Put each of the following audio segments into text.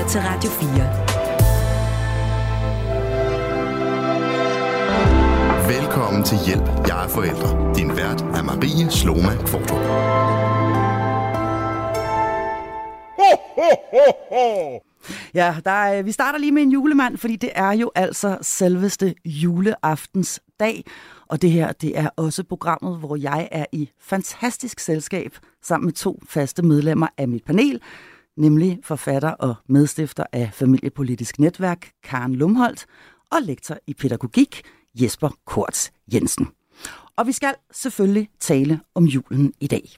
lytter til Radio 4. Velkommen til Hjælp, jeg er forældre. Din vært er Marie Sloma Kvartrup. Ja, der er, vi starter lige med en julemand, fordi det er jo altså selveste juleaftens dag. Og det her, det er også programmet, hvor jeg er i fantastisk selskab sammen med to faste medlemmer af mit panel, nemlig forfatter og medstifter af Familiepolitisk Netværk, Karen Lumholdt, og lektor i pædagogik, Jesper Korts Jensen. Og vi skal selvfølgelig tale om julen i dag.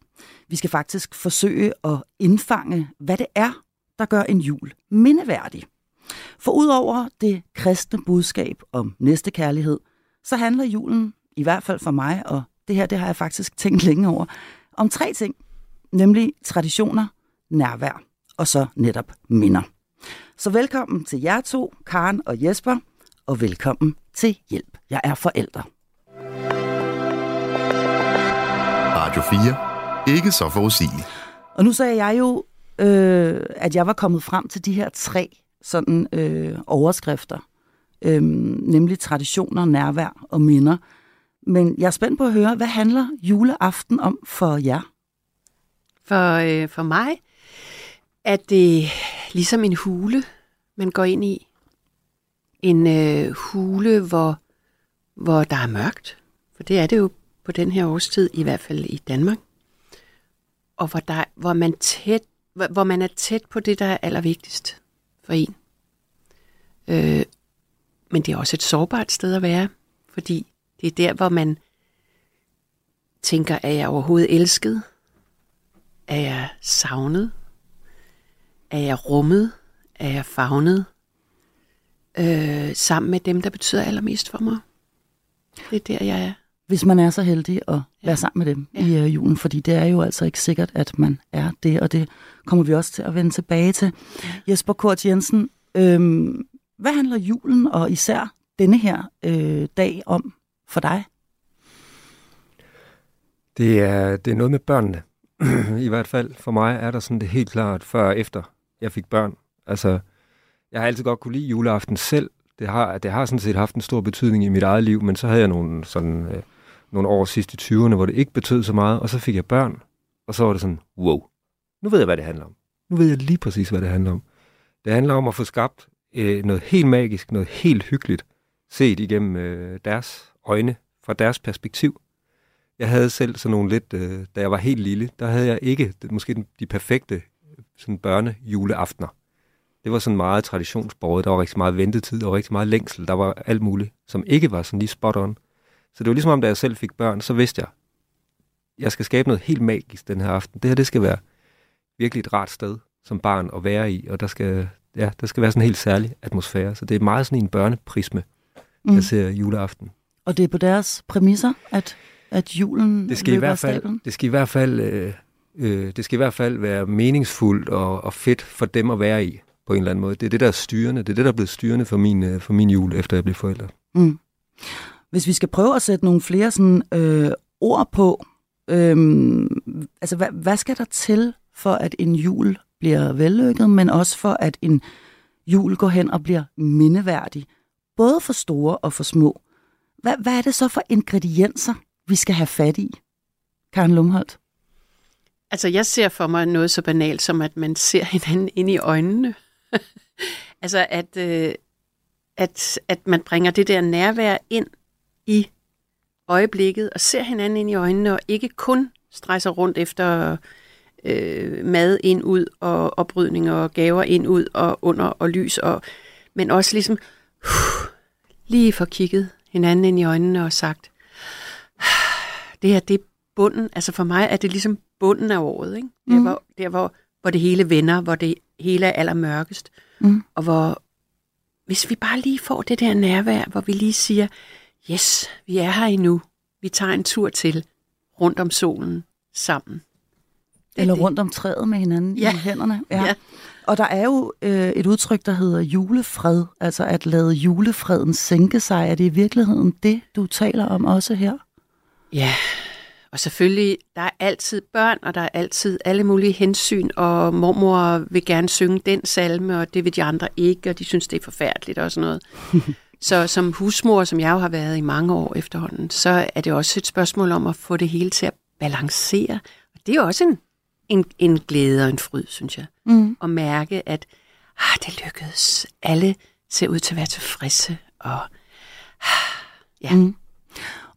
Vi skal faktisk forsøge at indfange, hvad det er, der gør en jul mindeværdig. For udover det kristne budskab om næstekærlighed, så handler julen, i hvert fald for mig, og det her det har jeg faktisk tænkt længe over, om tre ting, nemlig traditioner, nærvær og så netop minder. Så velkommen til jer to, Karen og Jesper, og velkommen til Hjælp. Jeg er forældre. Radio 4. Ikke så forudsigeligt. Og nu sagde jeg jo, øh, at jeg var kommet frem til de her tre sådan øh, overskrifter, øh, nemlig traditioner, nærvær og minder. Men jeg er spændt på at høre, hvad handler juleaften om for jer? For, øh, for mig er det ligesom en hule, man går ind i. En øh, hule, hvor, hvor der er mørkt. For det er det jo på den her årstid, i hvert fald i Danmark. Og hvor, der, hvor, man, tæt, hvor, hvor man er tæt på det, der er allervigtigst for en. Øh, men det er også et sårbart sted at være, fordi det er der, hvor man tænker, er jeg overhovedet elsket? Er jeg savnet? Er jeg rummet? Er jeg fagnet? Øh, sammen med dem, der betyder allermest for mig. Det er der, jeg er. Hvis man er så heldig at være ja. sammen med dem ja. i uh, julen, fordi det er jo altså ikke sikkert, at man er det, og det kommer vi også til at vende tilbage til. Ja. Jesper Kort Jensen, øhm, hvad handler julen og især denne her øh, dag om for dig? Det er, det er noget med børnene. I hvert fald for mig er der sådan det helt klart før og efter jeg fik børn. Altså, jeg har altid godt kunne lide juleaften selv. Det har, det har sådan set haft en stor betydning i mit eget liv, men så havde jeg nogle, sådan, øh, nogle år sidst i 20'erne, hvor det ikke betød så meget, og så fik jeg børn, og så var det sådan, wow, nu ved jeg, hvad det handler om. Nu ved jeg lige præcis, hvad det handler om. Det handler om at få skabt øh, noget helt magisk, noget helt hyggeligt, set igennem øh, deres øjne, fra deres perspektiv. Jeg havde selv sådan nogle lidt, øh, da jeg var helt lille, der havde jeg ikke måske de perfekte sådan børne juleaftener. Det var sådan meget traditionsbordet. Der var rigtig meget ventetid, der var rigtig meget længsel, der var alt muligt, som ikke var sådan lige spot on. Så det var ligesom om, da jeg selv fik børn, så vidste jeg, jeg skal skabe noget helt magisk den her aften. Det her, det skal være virkelig et rart sted som barn at være i, og der skal, ja, der skal være sådan en helt særlig atmosfære. Så det er meget sådan en børneprisme, mm. jeg ser juleaften. Og det er på deres præmisser, at, at julen det skal i hvert fald, Det skal i hvert fald, øh, øh, det skal i hvert fald være meningsfuldt og, og fedt for dem at være i på en eller anden måde. Det er det, der er styrende. Det er det, der er blevet styrende for min, øh, for min jul, efter jeg blev forælder. Mm. Hvis vi skal prøve at sætte nogle flere sådan, øh, ord på, øh, altså hvad, hvad skal der til for, at en jul bliver vellykket, men også for, at en jul går hen og bliver mindeværdig, både for store og for små. Hvad, hvad er det så for ingredienser, vi skal have fat i? Karen Lumholdt? Altså, jeg ser for mig noget så banalt, som at man ser hinanden ind i øjnene. altså, at, øh, at, at man bringer det der nærvær ind i øjeblikket, og ser hinanden ind i øjnene, og ikke kun stresser rundt efter øh, mad ind ud, og oprydning og gaver ind ud, og under og lys, og, men også ligesom uh, lige for kigget hinanden ind i øjnene og sagt, det her, det er bunden, altså for mig er det ligesom bunden af året, ikke? Der, mm. hvor, der hvor, hvor det hele vender, hvor det hele er allermørkest, mm. og hvor, hvis vi bare lige får det der nærvær, hvor vi lige siger, yes, vi er her endnu, vi tager en tur til rundt om solen sammen. Eller rundt om træet med hinanden ja. i hænderne. Ja. ja. Og der er jo øh, et udtryk, der hedder julefred, altså at lade julefreden sænke sig. Er det i virkeligheden det, du taler om også her? Ja, Og selvfølgelig, der er altid børn, og der er altid alle mulige hensyn, og mormor vil gerne synge den salme, og det vil de andre ikke, og de synes, det er forfærdeligt og sådan noget. så som husmor, som jeg jo har været i mange år efterhånden, så er det også et spørgsmål om at få det hele til at balancere. Og det er også en, en, en glæde og en fryd, synes jeg. Mm. At mærke, at ah, det lykkedes. Alle ser ud til at være tilfredse, og ah, ja. Mm.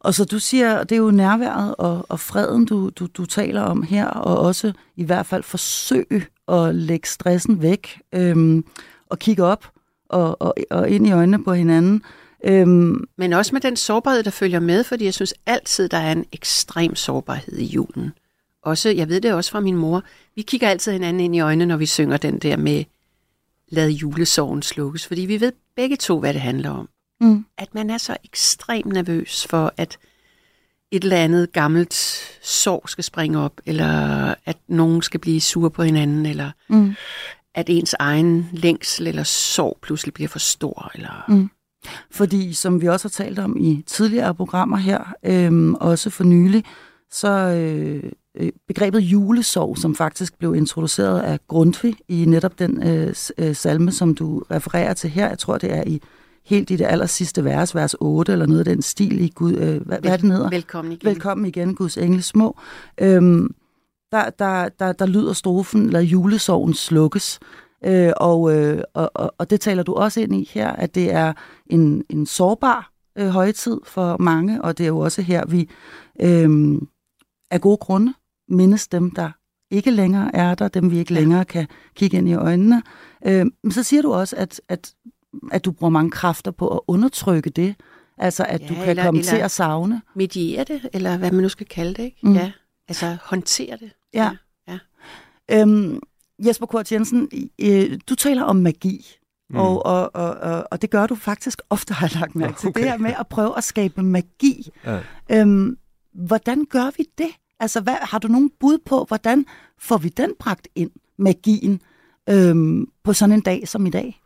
Og så du siger, det er jo nærværet og, og freden, du, du, du taler om her, og også i hvert fald forsøg at lægge stressen væk, øhm, og kigge op og, og, og ind i øjnene på hinanden. Øhm, Men også med den sårbarhed, der følger med, fordi jeg synes altid, der er en ekstrem sårbarhed i julen. Også, jeg ved det også fra min mor, vi kigger altid hinanden ind i øjnene, når vi synger den der med lad julesorgen slukkes, fordi vi ved begge to, hvad det handler om mm, At man er så ekstremt nervøs for, at et eller andet gammelt sår skal springe op, eller at nogen skal blive sure på hinanden, eller mm. at ens egen længsel eller sorg pludselig bliver for stor. Eller... Mm. Fordi som vi også har talt om i tidligere programmer her, øhm, også for nylig, så øh, øh, begrebet julesorg, som faktisk blev introduceret af Grundtvig i netop den øh, øh, salme, som du refererer til her, jeg tror det er i helt i det aller sidste vers, vers 8, eller noget af den stil i Gud, øh, hvad, hvad er det den hedder? Velkommen igen. Velkommen igen, Guds engle små. Øhm, der, der, der, der lyder strofen, lad julesorgen slukkes. Øh, og, øh, og, og, og det taler du også ind i her, at det er en, en sårbar øh, højtid for mange, og det er jo også her, vi øh, af gode grunde mindes dem, der ikke længere er der, dem vi ikke længere kan kigge ind i øjnene. Øh, men så siger du også, at, at, at du bruger mange kræfter på at undertrykke det, altså at Ja, du kan eller- komme eller- til at savne. mediere det, eller hvad man nu skal kalde det, ikke? Mm. Ja, altså håndtere det. Ja. ja. Øhm, Jesper Kort Jensen, øh, du taler om magi, Mm. og, og, og, og, og det gør du faktisk ofte, har jeg lagt mærke til. Okay. Det her med at prøve at skabe magi. Ja. Øhm, hvordan gør vi det? Altså, hvad, har du nogen bud på, hvordan får vi den bragt ind, magien, øhm, på sådan en dag som i dag?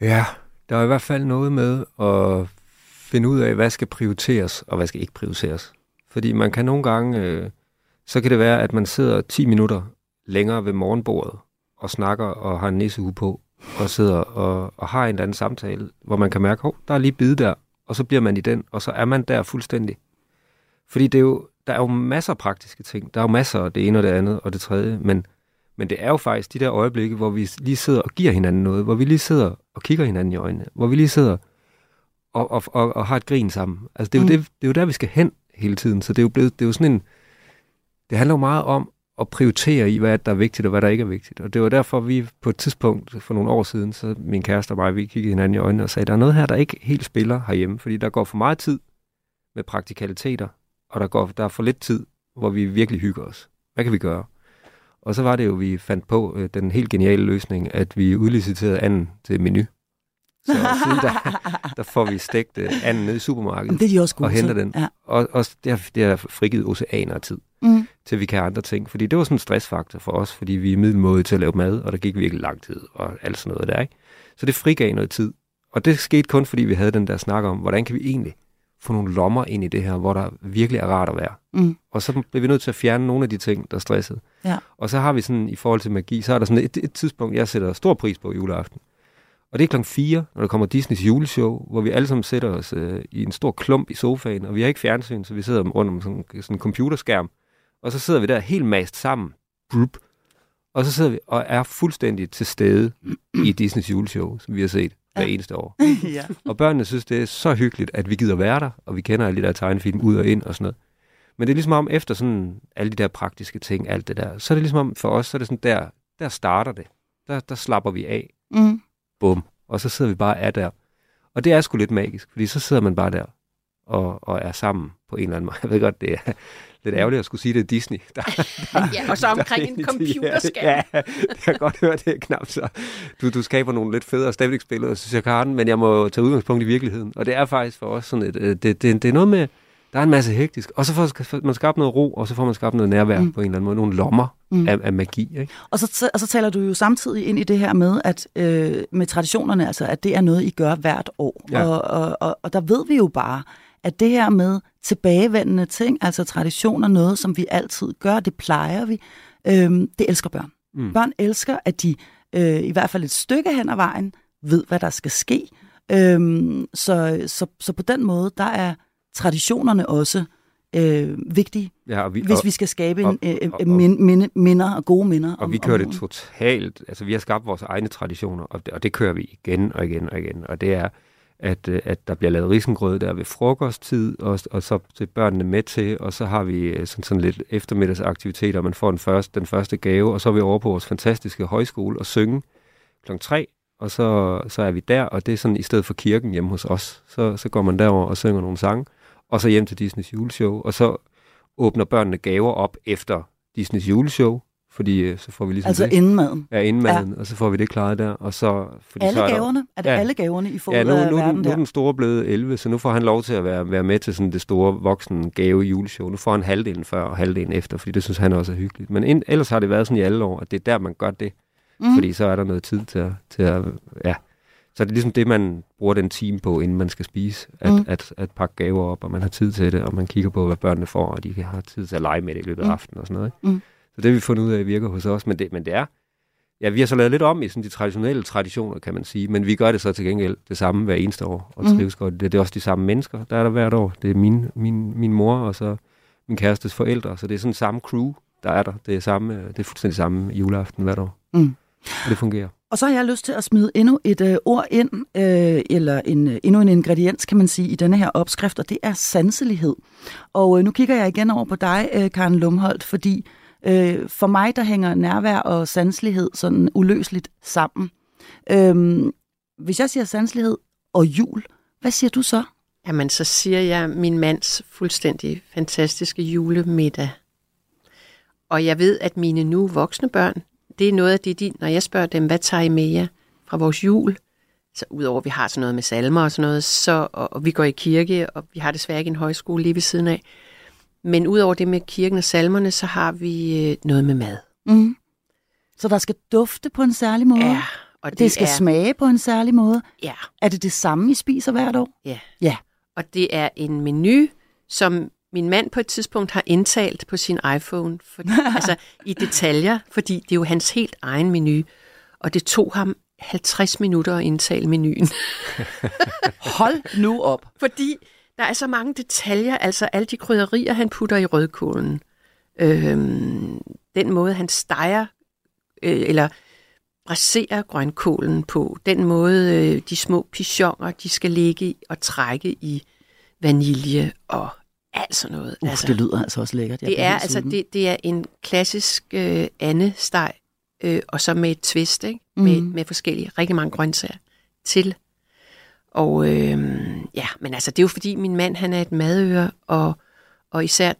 Ja, der er i hvert fald noget med at finde ud af, hvad skal prioriteres, og hvad skal ikke prioriteres. Fordi man kan nogle gange, øh, så kan det være, at man sidder 10 minutter længere ved morgenbordet og snakker og har en nissehue på, og sidder og, og har en eller anden samtale, hvor man kan mærke, at der er lige bid der, og så bliver man i den, og så er man der fuldstændig. Fordi det er jo, der er jo masser af praktiske ting. Der er jo masser af det ene og det andet og det tredje, men, men det er jo faktisk de der øjeblikke, hvor vi lige sidder og giver hinanden noget, hvor vi lige sidder og kigger hinanden i øjnene, hvor vi lige sidder og, og, og, og har et grin sammen. Altså det er, jo Mm. det, det er jo der, vi skal hen hele tiden. Så det er jo, blevet, det er jo sådan en... Det handler jo meget om at prioritere i, hvad der er vigtigt og hvad der ikke er vigtigt. Og det var derfor, vi på et tidspunkt for nogle år siden, så min kæreste og mig, vi kiggede hinanden i øjnene og sagde, der er noget her, der ikke helt spiller herhjemme, fordi der går for meget tid med praktikaliteter, og der, går, der er for lidt tid, hvor vi virkelig hygger os. Hvad kan vi gøre? Og så var det jo, vi fandt på øh, den helt geniale løsning, at vi udliciterede anden til menu. Så siden der, der får vi stegt øh, anden ned i supermarkedet, det er de også gode og henter til. den. Ja. og, og det, har, det har frigivet oceaner af tid, Mm. til vi kan andre ting. Fordi det var sådan en stressfaktor for os, fordi vi er middelmåde til at lave mad, og der gik virkelig lang tid, og alt sådan noget der, ikke? Så det frigav noget tid. Og det skete kun, fordi vi havde den der snak om, hvordan kan vi egentlig få nogle lommer ind i det her, hvor der virkelig er rart at være. Mm. Og så blev vi nødt til at fjerne nogle af de ting, der stressede. Ja. Og så har vi sådan, i forhold til magi, så er der sådan et, et tidspunkt, jeg sætter stor pris på juleaften. Og det er klokken 4, når der kommer Disneys juleshow, hvor vi alle sammen sætter os øh, i en stor klump i sofaen, og vi har ikke fjernsyn, så vi sidder rundt om sådan, sådan en computerskærm. Og så sidder vi der helt mast sammen. Brup. Og så sidder vi og er fuldstændig til stede i Disneys juleshow, som vi har set hver eneste år. ja. Og børnene synes, det er så hyggeligt, at vi gider være der, og vi kender alle de der tegnefilm ud og ind og sådan noget. Men det er ligesom om, efter sådan alle de der praktiske ting, alt det der, så er det ligesom om, for os, så er det sådan der, der starter det. Der, der slapper vi af. Mm. Bum. Og så sidder vi bare af der. Og det er sgu lidt magisk, fordi så sidder man bare der og, og er sammen på en eller anden måde. Jeg ved godt, det er lidt ærgerligt at skulle sige, det er Disney. Der, Ja, og så omkring en computerskærm. Ja, ja, jeg kan godt høre, det er knap så. Du, du skaber nogle lidt federe stemningsbilleder, synes jeg, Karen, men jeg må tage udgangspunkt i virkeligheden. Og det er faktisk for os sådan et, øh, det, det, det er noget med, der er en masse hektisk, og så får man skabt noget ro, og så får man skabt noget nærvær mm. på en eller anden måde, nogle lommer Mm. mm. af, af magi. Ikke? Og så, og så taler du jo samtidig ind i det her med, at øh, med traditionerne, altså, at det er noget, I gør hvert år. Ja. Og, og, og, og der ved vi jo bare, at det her med tilbagevendende ting, altså traditioner, noget, som vi altid gør, det plejer vi. Øhm, det elsker børn. Mm. Børn elsker, at de øh, i hvert fald et stykke hen ad vejen ved, hvad der skal ske. Øhm, så, så, så på den måde, der er traditionerne også øh, vigtige, ja, og vi, hvis og, vi skal skabe og, en, og, og, min, minde, minder og gode minder. Og om, vi kører om, det totalt, altså vi har skabt vores egne traditioner, og det, og det kører vi igen og igen og igen, og det er, at, øh, at der bliver lavet risengrød der ved frokosttid, og, og så til børnene med til, og så har vi øh, sådan, sådan lidt eftermiddagsaktiviteter, og man får den første, den første gave, og så er vi over på vores fantastiske højskole og synge kl. 3, og så, så er vi der, og det er sådan i stedet for kirken hjemme hos os. Så, så går man derover og synger nogle sange, og så hjem til Disneys juleshow, og så åbner børnene gaver op efter Disneys juleshow, fordi øh, så får vi ligesom Altså det. inden maden? Ja, inden maden, ja. og så får vi det klaret der. Og så, fordi alle så er der, gaverne? Er det ja, alle gaverne, I får ja, nu, af nu, nu, nu er den store blevet 11, så nu får han lov til at være, være med til sådan det store voksen gave juleshow. Nu får han halvdelen før og halvdelen efter, fordi det synes han også er hyggeligt. Men ind, ellers har det været sådan i alle år, at det er der, man gør det. Mm. Fordi så er der noget tid til at, til at ja, så det er ligesom det, man bruger den time på, inden man skal spise, at, mm. at, at pakke gaver op, og man har tid til det, og man kigger på, hvad børnene får, og de har tid til at lege med det i løbet af mm. aftenen og sådan noget. Ikke? Mm. Så det har vi fundet ud af, virker hos os, men det, men det er, ja, vi har så lavet lidt om i sådan de traditionelle traditioner, kan man sige, men vi gør det så til gengæld det samme hver eneste år, og mm. trives godt. Det, det er også de samme mennesker, der er der hvert år. Det er min, min, min mor, og så min kærestes forældre, så det er sådan samme crew, der er der. Det er, samme, det er fuldstændig samme juleaften hvert år. Mm. Og det fungerer. Og så har jeg lyst til at smide endnu et øh, ord ind, øh, eller en, øh, endnu en ingrediens, kan man sige, i denne her opskrift, og det er sanselighed. Og øh, nu kigger jeg igen over på dig, øh, Karen Lumholdt, fordi øh, for mig, der hænger nærvær og sanselighed sådan uløseligt sammen. Øh, hvis jeg siger sanselighed og jul, hvad siger du så? Jamen, så siger jeg min mands fuldstændig fantastiske julemiddag. Og jeg ved, at mine nu voksne børn, det er noget af det, de, når jeg spørger dem, hvad tager I med jer fra vores jul? Så udover at vi har sådan noget med salmer og sådan noget, så, og, og vi går i kirke, og vi har desværre ikke en højskole lige ved siden af. Men udover det med kirken og salmerne, så har vi øh, noget med mad. Mm. Så der skal dufte på en særlig måde? Ja. Og det, det skal er, smage på en særlig måde? Ja. Er det det samme, I spiser hvert år? Ja. Ja. Og det er en menu, som min mand på et tidspunkt har indtalt på sin iPhone, for, altså i detaljer, fordi det er jo hans helt egen menu. Og det tog ham 50 minutter at indtale menuen. Hold nu op. Fordi der er så mange detaljer, altså alle de krydderier, han putter i rødkålen. Øhm, den måde, han steger, øh, eller braserer grønkålen på. Den måde, øh, de små pichoner, de skal ligge og trække i vanilje og alt sådan noget. Uh, altså, det lyder altså også lækkert. Jeg det er altså det, det er en klassisk øh, andesteg, øh, og så med et twist, ikke? Mm. Med, med forskellige, rigtig mange grøntsager til. Og øh, ja, men altså det er jo fordi min mand han er et madøre, og, og især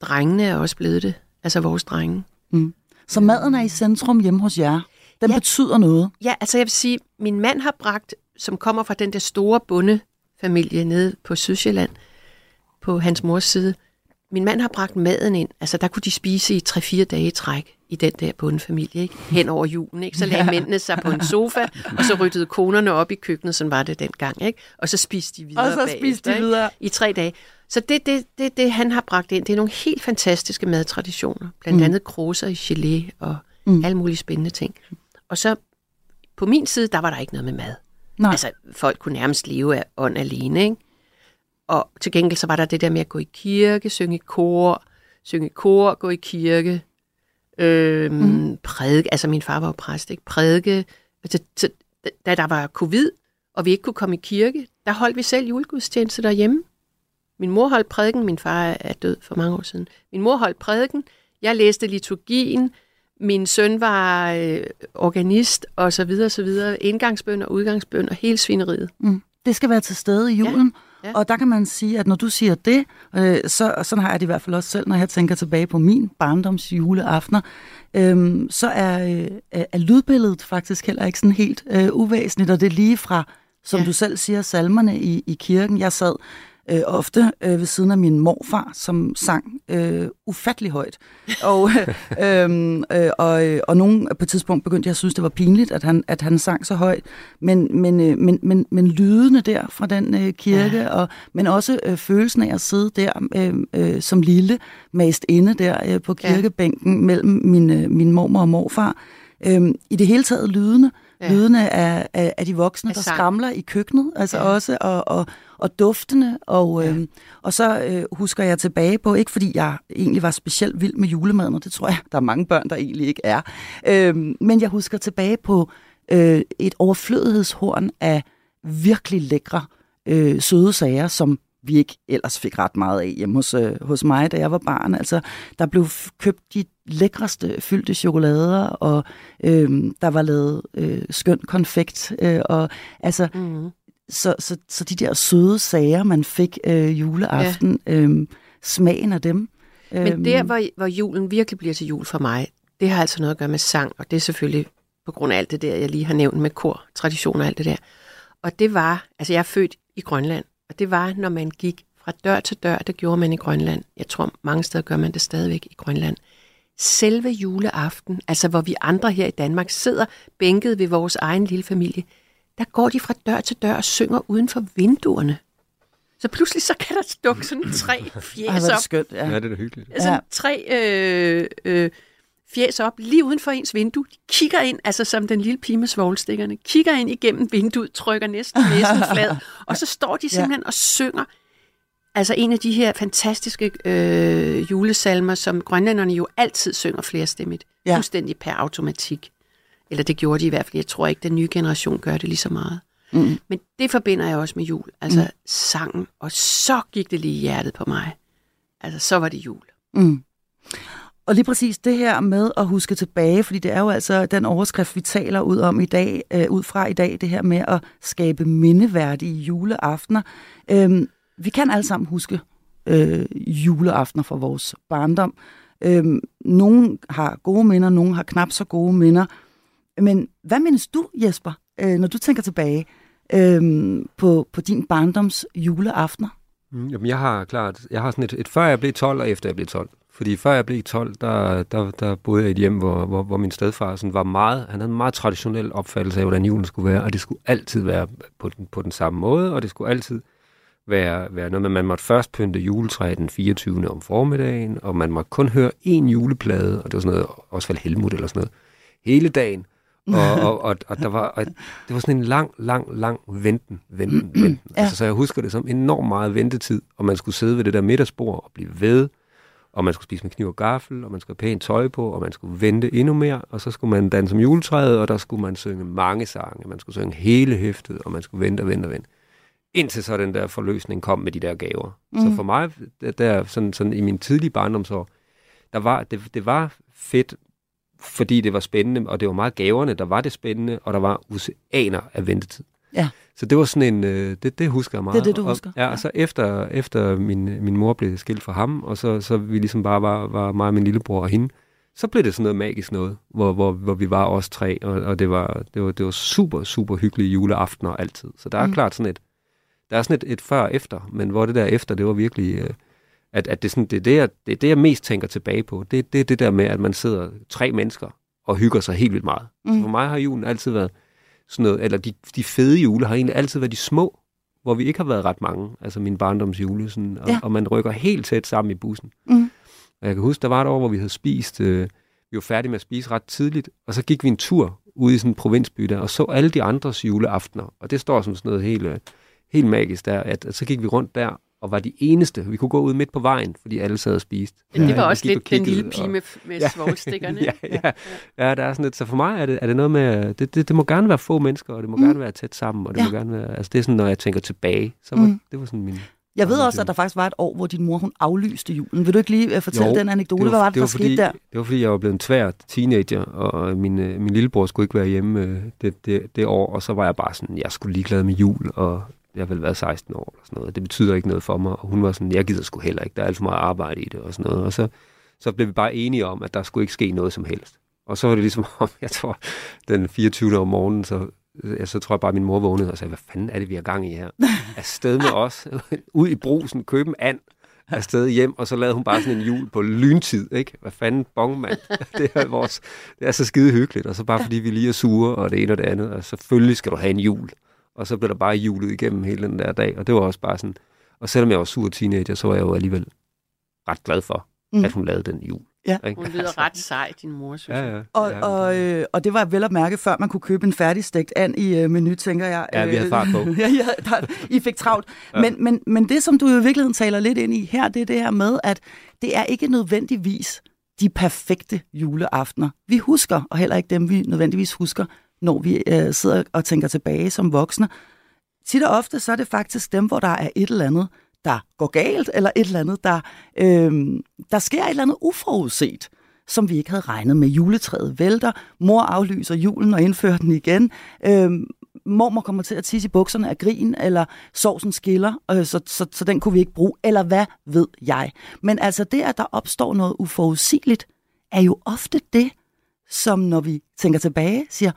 drengene er også blevet det. Altså vores drenge. Mm. Så maden er i centrum hjemme hos jer? Den ja, betyder noget? Ja, altså jeg vil sige, min mand har bragt, som kommer fra den der store bondefamilie nede på Sydsjælland, på hans mors side. Min mand har bragt maden ind. Altså, der kunne de spise i 3-4 dage i træk i den der bondefamilie, ikke? Hen over julen, ikke? Så lagde mændene sig på en sofa, og så ryddede konerne op i køkkenet, sådan var det dengang, ikke? Og så spiste de videre Og så bagefter, spiste de videre. Ikke? I tre dage. Så det, det, det, det, han har bragt ind, det er nogle helt fantastiske madtraditioner. Blandt mm. andet kroser i gelé og mm. alle mulige spændende ting. Og så på min side, der var der ikke noget med mad. Nej. Altså, folk kunne nærmest leve af ånd alene, ikke? Og til gengæld så var der det der med at gå i kirke, synge kor, synge kor, gå i kirke, øhm, mm. prædike. Altså min far var jo præst, ikke? Prædike. Altså, så, da der var covid, og vi ikke kunne komme i kirke, der holdt vi selv julegudstjeneste derhjemme. Min mor holdt prædiken, min far er død for mange år siden. Min mor holdt prædiken, jeg læste liturgien, min søn var øh, organist, og så videre, så videre. Indgangsbøn og udgangsbøn og hele svineriet. Mm. Det skal være til stede i julen. Ja. Ja. Og der kan man sige, at når du siger det, øh, så sådan har jeg det i hvert fald også selv, når jeg tænker tilbage på min barndoms juleaftener, øh, så er, øh, er lydbilledet faktisk heller ikke sådan helt øh, uvæsentligt, og det er lige fra, som ja. du selv siger, salmerne i, i kirken. Jeg sad øh, ofte øh, ved siden af min morfar, som sang øh, ufattelig højt. Og, øh, øh, og, øh, og nogen på et tidspunkt begyndte jeg at synes, det var pinligt, at han, at han sang så højt. Men, men, øh, men, men, men lydene der fra den øh, kirke, ja. og, men også øh, følelsen af at sidde der øh, øh, som lille, mast inde der øh, på kirkebænken ja. mellem min, øh, min mormor og morfar. Øh, I det hele taget lydene, ja. lydene af, af, af de voksne, af der sang. skramler i køkkenet, altså ja. også, og, og, og duftene, og, ja. øhm, og så øh, husker jeg tilbage på, ikke fordi jeg egentlig var specielt vild med julemaden, og det tror jeg, der er mange børn, der egentlig ikke er, øhm, men jeg husker tilbage på øh, et overflødighedshorn af virkelig lækre øh, søde sager, som vi ikke ellers fik ret meget af hjemme hos, øh, hos mig, da jeg var barn. Altså, der blev købt de lækreste fyldte chokolader, og øh, der var lavet øh, skøn konfekt. Øh, og, altså, mm. Så, så, så de der søde sager, man fik øh, juleaften, ja. øh, smagen af dem. Men øh, der, hvor, hvor julen virkelig bliver til jul for mig, det har altså noget at gøre med sang, og det er selvfølgelig på grund af alt det der, jeg lige har nævnt med kor, tradition og alt det der. Og det var, altså jeg er født i Grønland, og det var, når man gik fra dør til dør, det gjorde man i Grønland. Jeg tror, mange steder gør man det stadigvæk i Grønland. Selve juleaften, altså hvor vi andre her i Danmark sidder bænket ved vores egen lille familie, der går de fra dør til dør og synger uden for vinduerne. Så pludselig så kan der stukke sådan tre fjes op. det skønt, ja. Ja, det er da hyggeligt. Altså ja. tre øh, øh, fjes op lige uden for ens vindue. De kigger ind, altså som den lille pige med svoglstikkerne, kigger ind igennem vinduet, trykker næsten næsten flad, og så står de simpelthen ja. og synger Altså en af de her fantastiske øh, julesalmer, som grønlænderne jo altid synger flerstemmigt. Ja. Fuldstændig per automatik. Eller det gjorde de i hvert fald. Jeg tror ikke, den nye generation gør det lige så meget. Mm. Men det forbinder jeg også med jul. Altså mm. sangen. Og så gik det lige i hjertet på mig. Altså så var det jul. Mm. Og lige præcis det her med at huske tilbage, fordi det er jo altså den overskrift, vi taler ud om i dag, øh, ud fra i dag, det her med at skabe mindeværdige juleaftener. Øhm, vi kan alle sammen huske øh, juleaftener fra vores barndom. Øhm, nogle har gode minder, nogle har knap så gode minder. Men hvad mindes du, Jesper, øh, når du tænker tilbage øh, på, på din barndoms juleaftener? Mm, jamen, jeg har klart, jeg har sådan et, et før jeg blev 12 og efter jeg blev 12. Fordi før jeg blev 12, der, der, der boede jeg i et hjem, hvor, hvor, hvor min stedfar sådan var meget, han havde en meget traditionel opfattelse af, hvordan julen skulle være, og det skulle altid være på den, på den samme måde, og det skulle altid være, være noget med, man måtte først pynte juletræet den 24. om formiddagen, og man måtte kun høre én juleplade, og det var sådan noget, også Helmut eller sådan noget, hele dagen. Og, og, og, og, der var, og det var sådan en lang, lang, lang venten, venten, venten. Ja. Altså, så jeg husker det som enormt meget ventetid, og man skulle sidde ved det der middagsbord og blive ved, og man skulle spise med kniv og gaffel, og man skulle have pænt tøj på, og man skulle vente endnu mere, og så skulle man danse som juletræet, og der skulle man synge mange sange, man skulle synge hele hæftet, og man skulle vente og vente og vente indtil så den der forløsning kom med de der gaver. Mm. Så for mig, der, sådan, sådan i min tidlige barndomsår, der var, det, det var fedt, fordi det var spændende, og det var meget gaverne, der var det spændende, og der var oceaner af ventetid. Ja. Så det var sådan en, øh, det, det husker jeg meget. Det er det, du husker. Og, ja, og så efter, efter min, min mor blev skilt fra ham, og så, så vi ligesom bare var, var mig og min lillebror og hende, så blev det sådan noget magisk noget, hvor, hvor, hvor vi var os tre, og, og det, var, det, var, det var super, super hyggelige juleaftener altid. Så der er mm. klart sådan et, der er sådan et, et før og efter, men hvor det der efter, det var virkelig, øh, at, at det, sådan, det, er det, jeg, det er det, jeg mest tænker tilbage på. Det, det er det der med, at man sidder tre mennesker og hygger sig helt vildt meget. Mm. Så for mig har julen altid været sådan noget, eller de, de fede jule har egentlig altid været de små, hvor vi ikke har været ret mange, altså min barndoms jule, sådan, og, ja. og man rykker helt tæt sammen i bussen. Mm. Og jeg kan huske, der var et år, hvor vi havde spist, øh, vi var færdige med at spise ret tidligt, og så gik vi en tur ude i sådan en provinsby der, og så alle de andres juleaftener, og det står som sådan noget helt... Øh, helt magisk der, at, at så gik vi rundt der og var de eneste. Vi kunne gå ud midt på vejen, fordi alle sad og spiste. Men det var ja, også lidt den lille pige med, med ja, svoglstikkerne. ja, ja, ja, der er sådan lidt. Så for mig er det, er det noget med, det, det, det må gerne være få mennesker, og det må mm. gerne være tæt sammen, og det ja. må gerne være, altså det er sådan, når jeg tænker tilbage, så var, mm. det var sådan min... Jeg ved også, at der faktisk var et år, hvor din mor hun aflyste julen. Vil du ikke lige uh, fortælle jo, den anekdote? Hvad var det, det var, der fordi, skete der? Det var fordi, jeg var blevet en tvær teenager, og min, uh, min lillebror skulle ikke være hjemme uh, det, det, det år, og så var jeg bare sådan, jeg skulle ligeglad med jul, og jeg har vel været 16 år eller sådan noget. Det betyder ikke noget for mig. Og hun var sådan, jeg gider sgu heller ikke. Der er alt for meget arbejde i det og sådan noget. Og så, så blev vi bare enige om, at der skulle ikke ske noget som helst. Og så var det ligesom om, jeg tror, den 24. om morgenen, så, ja, så tror jeg bare, min mor vågnede og sagde, hvad fanden er det, vi har gang i her? Afsted med os, ud i brusen, købe en and, afsted hjem, og så lavede hun bare sådan en jul på lyntid, ikke? Hvad fanden, bong, mand. Det er, vores, det er så skide hyggeligt, og så bare fordi vi lige er sure, og det ene og det andet, og selvfølgelig skal du have en jul. Og så blev der bare julet igennem hele den der dag, og det var også bare sådan, og selvom jeg var sur teenager, så var jeg jo alligevel ret glad for, mm. at hun lavede den jul. Ja. Hun lyder ret sej, din mor, synes Ja, ja. Og, ja, og, øh, og det var vel at mærke, før man kunne købe en færdigstegt and i øh, menu, tænker jeg. Ja, vi havde fart på. ja, ja, der, I fik travlt. ja. men, men, men det, som du jo i virkeligheden taler lidt ind i her, det er det her med, at det er ikke nødvendigvis de perfekte juleaftener. Vi husker, og heller ikke dem, vi nødvendigvis husker, når vi øh, sidder og tænker tilbage som voksne. Tit og ofte, så er det faktisk dem, hvor der er et eller andet, der går galt, eller et eller andet, der, øh, der sker et eller andet uforudset, som vi ikke havde regnet med. Juletræet vælter, mor aflyser julen og indfører den igen. Øh, mormor kommer til at tisse i bukserne af grin, eller sovsen skiller, øh, så, så, så den kunne vi ikke bruge, eller hvad ved jeg. Men altså det, at der opstår noget uforudsigeligt, er jo ofte det, som når vi tænker tilbage, siger,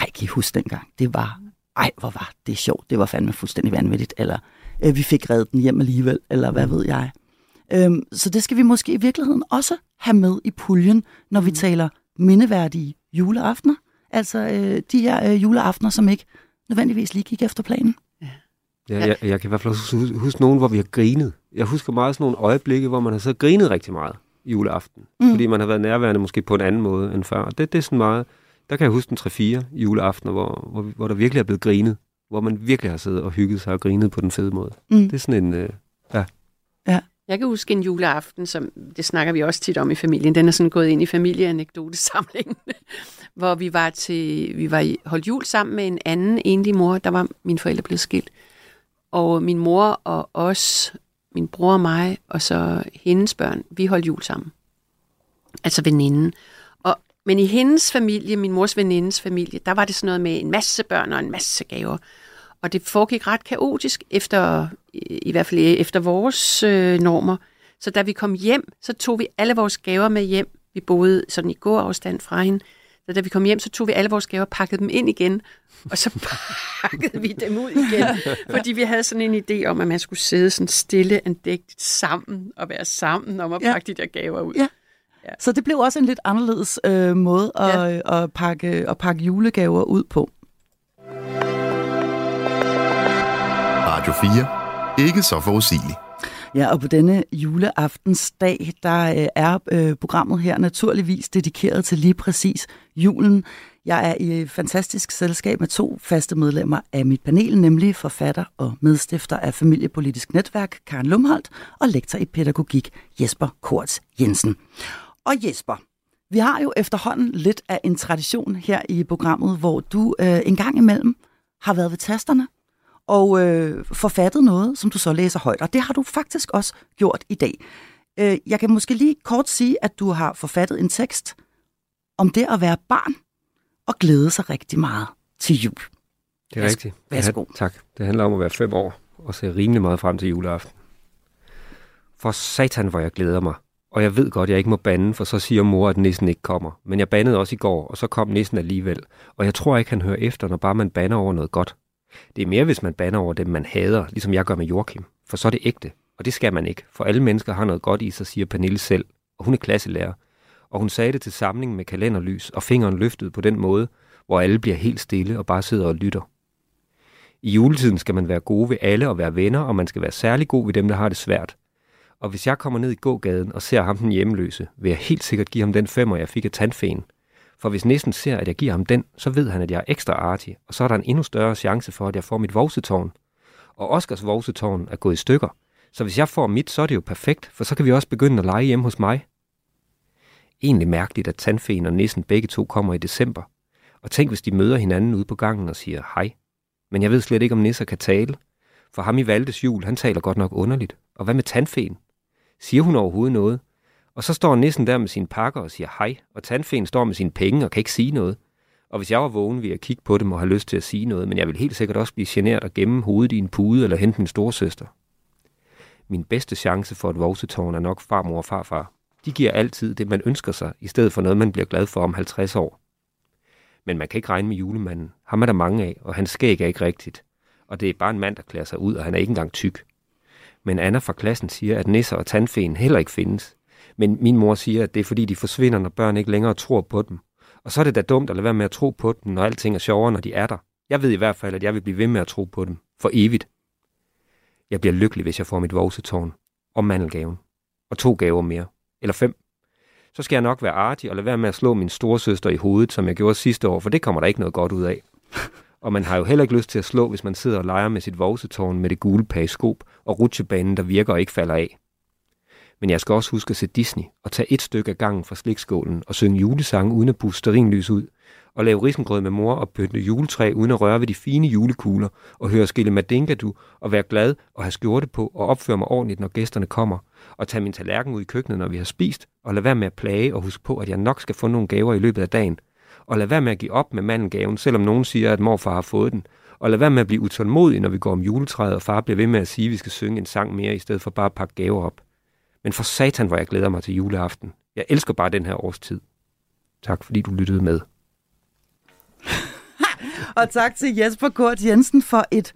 ej, kan I huske dengang? Det var, ej, hvor var det sjovt. Det var fandme fuldstændig vanvittigt. Eller øh, vi fik reddet den hjem alligevel, eller hvad ved jeg. Øhm, så det skal vi måske i virkeligheden også have med i puljen, når vi taler mindeværdige juleaftener. Altså øh, de her øh, juleaftener, som ikke nødvendigvis lige gik efter planen. Ja, jeg, jeg kan i hvert fald huske, huske nogen, hvor vi har grinet. Jeg husker meget sådan nogle øjeblikke, hvor man har så grinet rigtig meget i juleaften. Mm. Fordi man har været nærværende måske på en anden måde end før. Det, det er sådan meget... Der kan jeg huske en 3-4 juleaftener, hvor, hvor, hvor der virkelig er blevet grinet. Hvor man virkelig har siddet og hygget sig og grinet på den fede måde. Mm. Det er sådan en... Øh, ja. Jeg kan huske en juleaften, som det snakker vi også tit om i familien. Den er sådan gået ind i familieanekdotesamlingen, hvor vi var til vi var i- holdt jul sammen med en anden enlig mor. Der var mine forældre blevet skilt. Og min mor og os, min bror og mig, og så hendes børn, vi holdt jul sammen. Altså veninden. Og, men i hendes familie, min mors venindes familie, der var det sådan noget med en masse børn og en masse gaver. Og det foregik ret kaotisk, efter, i, hvert fald efter vores øh, normer. Så da vi kom hjem, så tog vi alle vores gaver med hjem. Vi boede sådan i gåafstand fra hende. Så da vi kom hjem, så tog vi alle vores gaver og pakkede dem ind igen. Og så pakkede vi dem ud igen. Fordi vi havde sådan en idé om, at man skulle sidde sådan stille andægtigt sammen og være sammen om at Ja. pakke de der gaver ud. Ja. Så det blev også en lidt anderledes øh, måde at, Ja. ja. at, pakke, at pakke julegaver ud på. Radio 4. Ikke så forudsigelig. Ja, og på denne juleaftensdag, der øh, er øh, programmet her naturligvis dedikeret til lige præcis julen. Jeg er i et fantastisk selskab med to faste medlemmer af mit panel, nemlig forfatter og medstifter af Familiepolitisk Netværk, Karen Lumholdt, og lektor i pædagogik, Jesper Korts Jensen. Og Jesper, vi har jo efterhånden lidt af en tradition her i programmet, hvor du øh, en gang imellem har været ved tasterne og øh, forfattet noget, som du så læser højt. Og det har du faktisk også gjort i dag. Øh, jeg kan måske lige kort sige, at du har forfattet en tekst om det at være barn og glæde sig rigtig meget til jul. Det er Værsgo- rigtigt. Værsgo. han- Tak. Det handler om at være fem år og se rimelig meget frem til juleaften. For satan, hvor jeg glæder mig. Og jeg ved godt, jeg ikke må bande, for så siger mor, at nissen ikke kommer. Men jeg bandede også i går, og så kom nissen alligevel. Og jeg tror ikke, han hører efter, når bare man banner over noget godt. Det er mere, hvis man banner over dem, man hader, ligesom jeg gør med Joachim. For så er det ægte. Og det skal man ikke, for alle mennesker har noget godt i sig, siger Pernille selv. Og hun er klasselærer. Og hun sagde det til samlingen med kalenderlys og fingeren løftet på den måde, hvor alle bliver helt stille og bare sidder og lytter. I juletiden skal man være gode ved alle og være venner, og man skal være særlig god ved dem, der har det svært. Og hvis jeg kommer ned i gågaden og ser ham den hjemløse, vil jeg helt sikkert give ham den femmer, jeg fik af tandfæen. For hvis næsten ser, at jeg giver ham den, så ved han, at jeg er ekstra artig, og så er der en endnu større chance for, at jeg får mit vovsetårn. Og Oscars vovsetårn er gået i stykker, så hvis jeg får mit, så er det jo perfekt, for så kan vi også begynde at lege hjemme hos mig. Egentlig mærkeligt, at tandfæn og nissen begge to kommer i december. Og tænk, hvis de møder hinanden ude på gangen og siger hej. Men jeg ved slet ikke, om nisser kan tale. For ham i Valdes jul, han taler godt nok underligt. Og hvad med tandfæn? Siger hun overhovedet noget? Og så står nissen der med sine pakker og siger hej, og tandfæen står med sine penge og kan ikke sige noget. Og hvis jeg var vågen, ville jeg kigge på dem og have lyst til at sige noget, men jeg vil helt sikkert også blive generet og gemme hovedet i en pude eller hente min storesøster. Min bedste chance for et vovsetårn er nok farmor og farfar. De giver altid det, man ønsker sig, i stedet for noget, man bliver glad for om 50 år. Men man kan ikke regne med julemanden. Ham er der mange af, og hans skæg er ikke rigtigt. Og det er bare en mand, der klæder sig ud, og han er ikke engang tyk. Men Anna fra klassen siger, at nisser og tandfen heller ikke findes. Men min mor siger, at det er fordi, de forsvinder, når børn ikke længere tror på dem. Og så er det da dumt at lade være med at tro på dem, når alting er sjovere, når de er der. Jeg ved i hvert fald, at jeg vil blive ved med at tro på dem. For evigt. Jeg bliver lykkelig, hvis jeg får mit voksetårn. Og mandelgaven. Og to gaver mere. Eller fem. Så skal jeg nok være artig og lade være med at slå min storesøster i hovedet, som jeg gjorde sidste år, for det kommer der ikke noget godt ud af. Og man har jo heller ikke lyst til at slå, hvis man sidder og leger med sit voksetårn med det gule periskop og rutsjebanen, der virker og ikke falder af. Men jeg skal også huske at se Disney og tage et stykke af gangen fra slikskålen og synge julesange uden at puste sterinlys ud, og lave risengrød med mor og pynte juletræ uden at røre ved de fine julekugler. Og høre skille madinka du, og være glad og have skjorte på og opføre mig ordentligt, når gæsterne kommer, og tage min tallerken ud i køkkenet, når vi har spist, og lade være med at plage og huske på, at jeg nok skal få nogle gaver i løbet af dagen, og lade være med at give op med manden gaven, selvom nogen siger, at morfar har fået den, og lade være med at blive utålmodig, når vi går om juletræet, og far bliver ved med at sige, at vi skal synge en sang mere, i stedet for bare at pakke gaver op. Men for satan, hvor jeg glæder mig til juleaften. Jeg elsker bare den her årstid. Tak fordi du lyttede med. og tak til Jesper Kort Jensen for et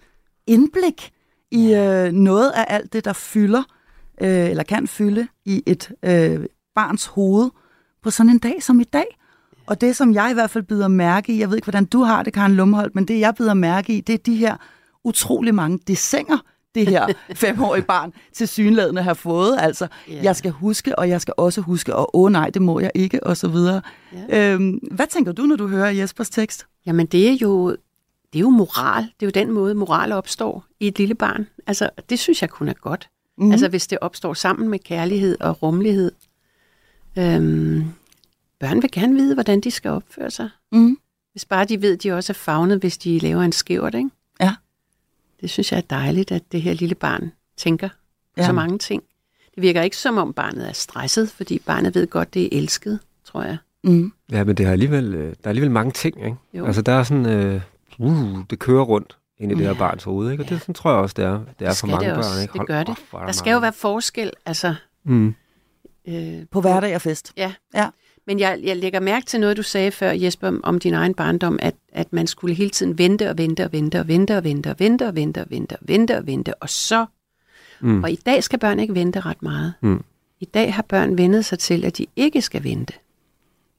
indblik i øh, noget af alt det, der fylder, øh, eller kan fylde, i et øh, barns hoved på sådan en dag som i dag. Og det, som jeg i hvert fald byder mærke i, jeg ved ikke, hvordan du har det, Karen Lumholdt, men det, jeg byder mærke i, det er de her utrolig mange desinger, det her femårige barn til synlædende har fået. Altså, yeah. jeg skal huske, og jeg skal også huske, og åh nej, det må jeg ikke, og så videre. Yeah. Øhm, hvad tænker du, når du hører Jespers tekst? Jamen, det er jo, det er jo moral. Det er jo den måde, moral opstår i et lille barn. Altså, det synes jeg kun er godt. Mm-hmm. Altså, hvis det opstår sammen med kærlighed og rummelighed. Øhm, børn vil gerne vide, hvordan de skal opføre sig. Mm. Hvis bare de ved, at de også er fagnet, hvis de laver en skævert, ikke? Ja. Det synes jeg er dejligt, at det her lille barn tænker ja. så mange ting. Det virker ikke som om barnet er stresset, fordi barnet ved godt, det er elsket, tror jeg. Mm. Ja, men det har alligevel, øh, der er alligevel mange ting, ikke? Jo. Altså, der er sådan, uh, uh, det kører rundt ind i det ja. her barns hoved, ikke? Og ja. det sådan, tror jeg også, det er, det er det for mange det også. børn, ikke? Hold, det gør det. Oh, der, der skal mange. jo være forskel, altså... Mm. Øh, på hverdag og fest. Ja. ja. Men jeg, jeg lægger mærke til noget, du sagde før, Jesper, om din egen barndom, at, at man skulle hele tiden vente og vente og vente og vente og vente og vente og vente og vente og vente og vente, og så... Mm. Og i dag skal børn ikke vente ret meget. Mm. I dag har børn vendet sig til, at de ikke skal vente.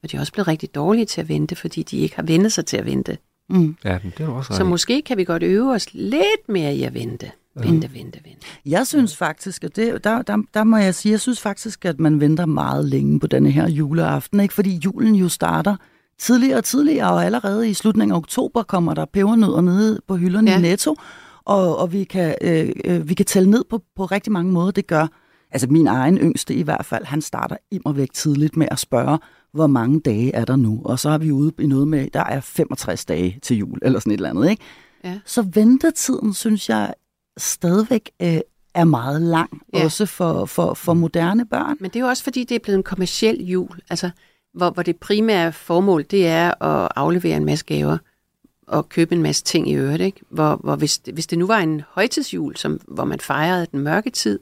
Og de er også blevet rigtig dårlige til at vente, fordi de ikke har vendet sig til at vente. Mm. Ja, det er også Så måske kan vi godt øve os lidt mere i at vente. Vente, vente, vente. Jeg synes faktisk, at det, der, der, der må jeg sige, jeg synes faktisk, at man venter meget længe på denne her juleaften, ikke? fordi julen jo starter tidligere og tidligere, og allerede i slutningen af oktober kommer der pebernødder nede på hylderne ja. i Netto, og, og vi, kan, øh, øh, vi kan tælle ned på, på rigtig mange måder. Det gør, altså min egen yngste i hvert fald, han starter immer væk tidligt med at spørge, hvor mange dage er der nu? Og så er vi ude i noget med, der er 65 dage til jul, eller sådan et eller andet, ikke? Ja. Så ventetiden, synes jeg, stadigvæk øh, er meget lang, ja. også for, for, for moderne børn. Men det er jo også, fordi det er blevet en kommersiel jul, altså, hvor, hvor det primære formål, det er at aflevere en masse gaver og købe en masse ting i øvrigt. Ikke? Hvor, hvor hvis, hvis det nu var en højtidsjul, som, hvor man fejrede den mørke tid,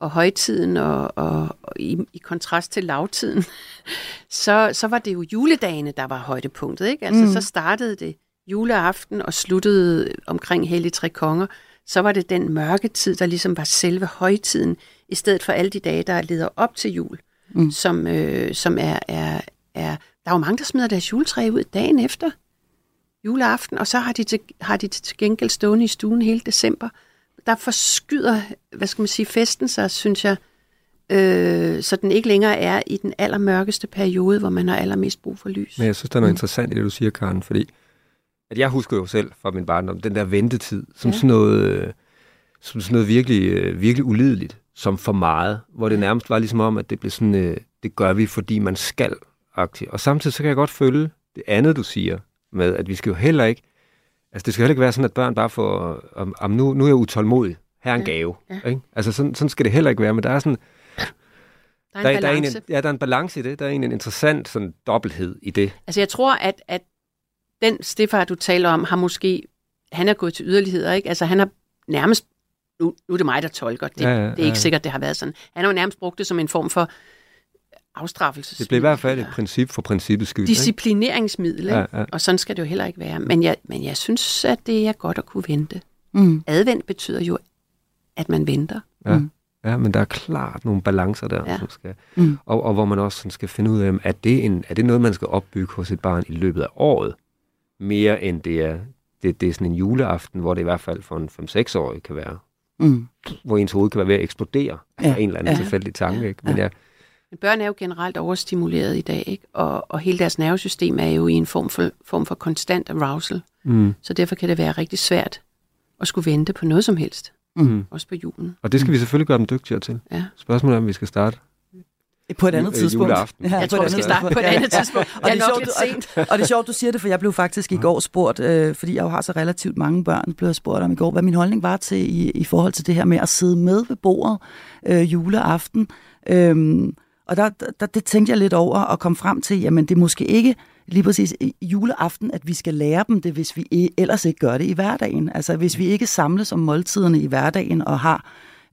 og højtiden og, og, og i, i kontrast til lavtiden, så, så var det jo juledagene, der var højdepunktet. Ikke? Altså, mm. Så startede det juleaften og sluttede omkring Hellig Tre Konger så var det den mørke tid, der ligesom var selve højtiden, i stedet for alle de dage, der leder op til jul, mm. som, øh, som er, er, er... Der er jo mange, der smider deres juletræ ud dagen efter juleaften, og så har de, til, har de til gengæld stående i stuen hele december. Der forskyder, hvad skal man sige, festen sig, synes jeg, øh, så den ikke længere er i den allermørkeste periode, hvor man har allermest brug for lys. Men jeg synes, der er noget mm. interessant i det, du siger, Karen, fordi at jeg husker jo selv fra min barndom, den der ventetid, som ja. sådan noget, øh, som sådan noget virkelig, øh, virkelig ulideligt, som for meget, hvor det nærmest var ligesom om, at det blev sådan, øh, det gør vi, fordi man skal aktivt. Og samtidig så kan jeg godt følge det andet, du siger, med at vi skal jo heller ikke, altså det skal heller ikke være sådan, at børn bare får, om, om nu, nu er jeg utålmodig, her er en ja. gave. Ja. Ikke? Altså sådan, sådan skal det heller ikke være, men der er sådan, der er en, der, der er en, ja, der er en balance i det. Der er en, en interessant sådan, dobbelthed i det. Altså jeg tror, at, at den Stefan, du taler om, har måske, han er gået til yderligheder, ikke? Altså han har nærmest, nu, nu er det mig, der tolker, det, ja, ja, ja. det er ikke sikkert, det har været sådan. Han har jo nærmest brugt det som en form for afstraffelse. Det bliver i hvert fald et princip for princippets skyld. Disciplineringsmiddel, ja, ja. og sådan skal det jo heller ikke være. Men jeg, men jeg synes, at det er godt at kunne vente. Mm. Advent betyder jo, at man venter. Ja. Mm. Ja, men der er klart nogle balancer der, ja. som skal, mm. og, og hvor man også sådan skal finde ud af, er det, en, er det noget, man skal opbygge hos et barn i løbet af året, mere end det er, det, det er sådan en juleaften, hvor det i hvert fald for en 5-6-årig kan være, mm. hvor ens hoved kan være ved at eksplodere ja. af en eller anden ja. tilfældig tanke. Ja. Ikke? Men ja. Men børn er jo generelt overstimuleret i dag, ikke? Og, og hele deres nervesystem er jo i en form for, form for konstant arousal. Mm. Så derfor kan det være rigtig svært at skulle vente på noget som helst. Mm. Også på julen. Og det skal vi selvfølgelig gøre dem dygtigere til. Ja. Spørgsmålet er, om vi skal starte på et andet øh, tidspunkt. Juleaften. Ja, jeg tror, vi skal starte på et andet tidspunkt. og, det er sjovt, sent. og det er sjovt, du siger det, for jeg blev faktisk i går spurgt, øh, fordi jeg jo har så relativt mange børn, blev jeg spurgt om i går, hvad min holdning var til i, i forhold til det her med at sidde med ved bordet øh, juleaften. Øhm, og der, der, det tænkte jeg lidt over og kom frem til, jamen det er måske ikke lige præcis juleaften, at vi skal lære dem det, hvis vi ellers ikke gør det i hverdagen. Altså hvis vi ikke samles om måltiderne i hverdagen og har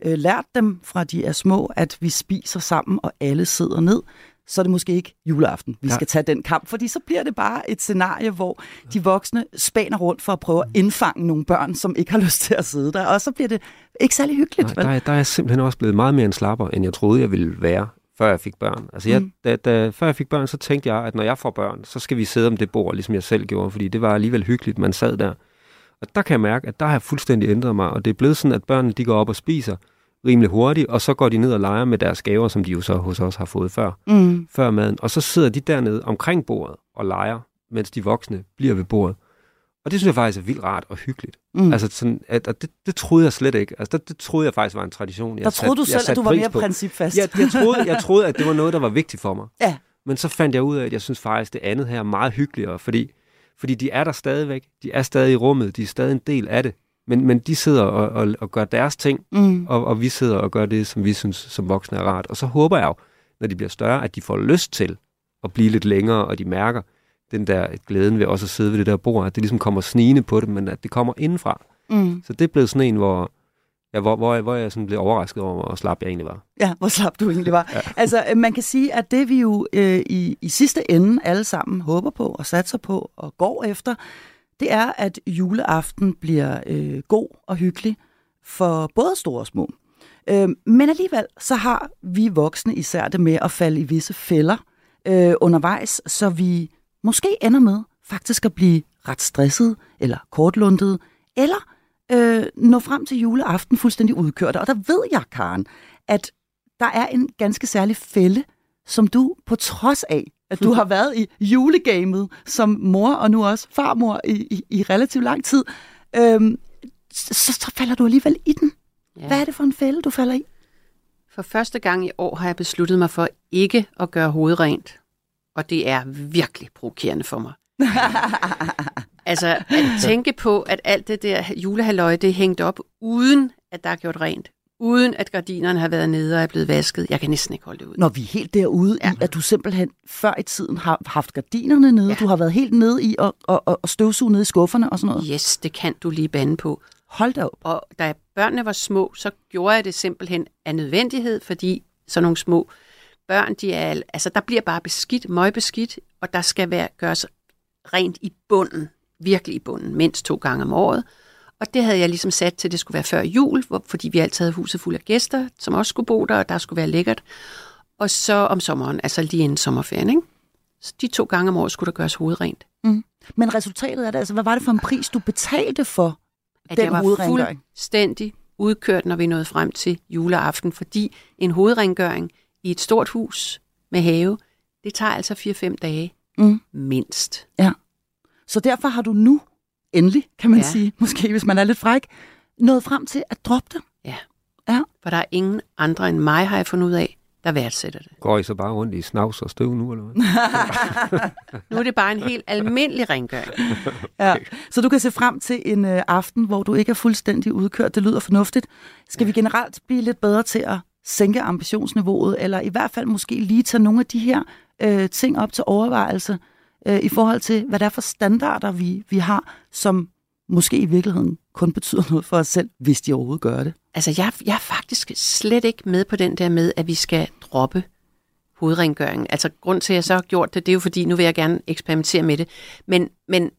øh, lært dem fra de er små, at vi spiser sammen og alle sidder ned, så er det måske ikke juleaften, vi ja. skal tage den kamp, fordi så bliver det bare et scenarie, hvor de voksne spaner rundt for at prøve at indfange nogle børn, som ikke har lyst til at sidde der, og så bliver det ikke særlig hyggeligt. Nej, der, er, der er simpelthen også blevet meget mere en slapper, end jeg troede, jeg ville være før jeg fik børn. Altså jeg, mm. da, da, før jeg fik børn, så tænkte jeg, at når jeg får børn, så skal vi sidde om det bord, ligesom jeg selv gjorde, fordi det var alligevel hyggeligt, man sad der. Og der kan jeg mærke, at der har jeg fuldstændig ændret mig, og det er blevet sådan, at børnene de går op og spiser rimelig hurtigt, og så går de ned og leger med deres gaver, som de jo så hos os har fået før, mm. før maden. Og så sidder de dernede omkring bordet og leger, mens de voksne bliver ved bordet. Og det synes jeg faktisk er vildt rart og hyggeligt. Mm. Altså sådan, at, at det, det troede jeg slet ikke. Altså det, det troede jeg faktisk var en tradition. Jeg der troede sat, du selv, at du var mere principfast. Jeg, jeg, troede, jeg troede, at det var noget, der var vigtigt for mig. Ja. Men så fandt jeg ud af, at jeg synes faktisk, det andet her er meget hyggeligere, fordi, fordi de er der stadigvæk. De er stadig i rummet. De er stadig en del af det. Men, men de sidder og, og, og gør deres ting, mm. og, og vi sidder og gør det, som vi synes som voksne er rart. Og så håber jeg jo, når de bliver større, at de får lyst til at blive lidt længere, og de mærker, den der glæden ved også at sidde ved det der bord, at det ligesom kommer snigende på dem, men at det kommer indenfra. Mm. Så det er blevet sådan en, hvor, ja, hvor, hvor, hvor jeg sådan blev overrasket over, hvor slap jeg egentlig var. Ja, hvor slap du egentlig var. ja. Altså, øh, man kan sige, at det vi jo øh, i, i sidste ende alle sammen håber på og satser på og går efter, det er, at juleaften bliver øh, god og hyggelig for både store og små. Øh, men alligevel, så har vi voksne især det med at falde i visse fælder øh, undervejs, så vi måske ender med faktisk at blive ret stresset eller kortlundet, eller øh, nå frem til juleaften fuldstændig udkørt. Og der ved jeg, Karen, at der er en ganske særlig fælde, som du på trods af, at du har været i julegamet som mor og nu også farmor i, i, i relativt lang tid, øh, så, så falder du alligevel i den. Ja. Hvad er det for en fælde, du falder i? For første gang i år har jeg besluttet mig for ikke at gøre hovedet rent og det er virkelig provokerende for mig. altså at tænke på, at alt det der julehalløj, det er hængt op, uden at der er gjort rent. Uden at gardinerne har været nede og er blevet vasket. Jeg kan næsten ikke holde det ud. Når vi er helt derude ja. i, at du simpelthen før i tiden har haft gardinerne nede. Ja. Du har været helt nede i at, at, at støvsuge nede i skufferne og sådan noget. Yes, det kan du lige bande på. Hold da op. Og da børnene var små, så gjorde jeg det simpelthen af nødvendighed, fordi sådan nogle små børn, de er, altså der bliver bare beskidt, møgbeskidt, og der skal være, gøres rent i bunden, virkelig i bunden, mindst to gange om året. Og det havde jeg ligesom sat til, at det skulle være før jul, hvor, fordi vi altid havde huset fuld af gæster, som også skulle bo der, og der skulle være lækkert. Og så om sommeren, altså lige inden sommerferien, ikke? Så de to gange om året skulle der gøres hovedrent. Mm. Men resultatet af det, altså hvad var det for en pris, du betalte for at den jeg var fuldstændig udkørt, når vi nåede frem til juleaften, fordi en hovedrengøring, i et stort hus med have, det tager altså 4-5 dage mm. mindst. Ja. Så derfor har du nu endelig, kan man ja. sige, måske hvis man er lidt fræk, nået frem til at droppe det. Ja. ja. For der er ingen andre end mig, har jeg fundet ud af, der værdsætter det. Går I så bare rundt i snavs og støv nu, eller hvad? nu er det bare en helt almindelig rengøring. ja. Så du kan se frem til en øh, aften, hvor du ikke er fuldstændig udkørt. Det lyder fornuftigt. Skal ja. vi generelt blive lidt bedre til at sænke ambitionsniveauet, eller i hvert fald måske lige tage nogle af de her øh, ting op til overvejelse øh, i forhold til, hvad det er for standarder, vi, vi har, som måske i virkeligheden kun betyder noget for os selv, hvis de overhovedet gør det. Altså, jeg, jeg er faktisk slet ikke med på den der med, at vi skal droppe hovedrengøringen. Altså, grund til, at jeg så har gjort det, det er jo fordi, nu vil jeg gerne eksperimentere med det. Men, men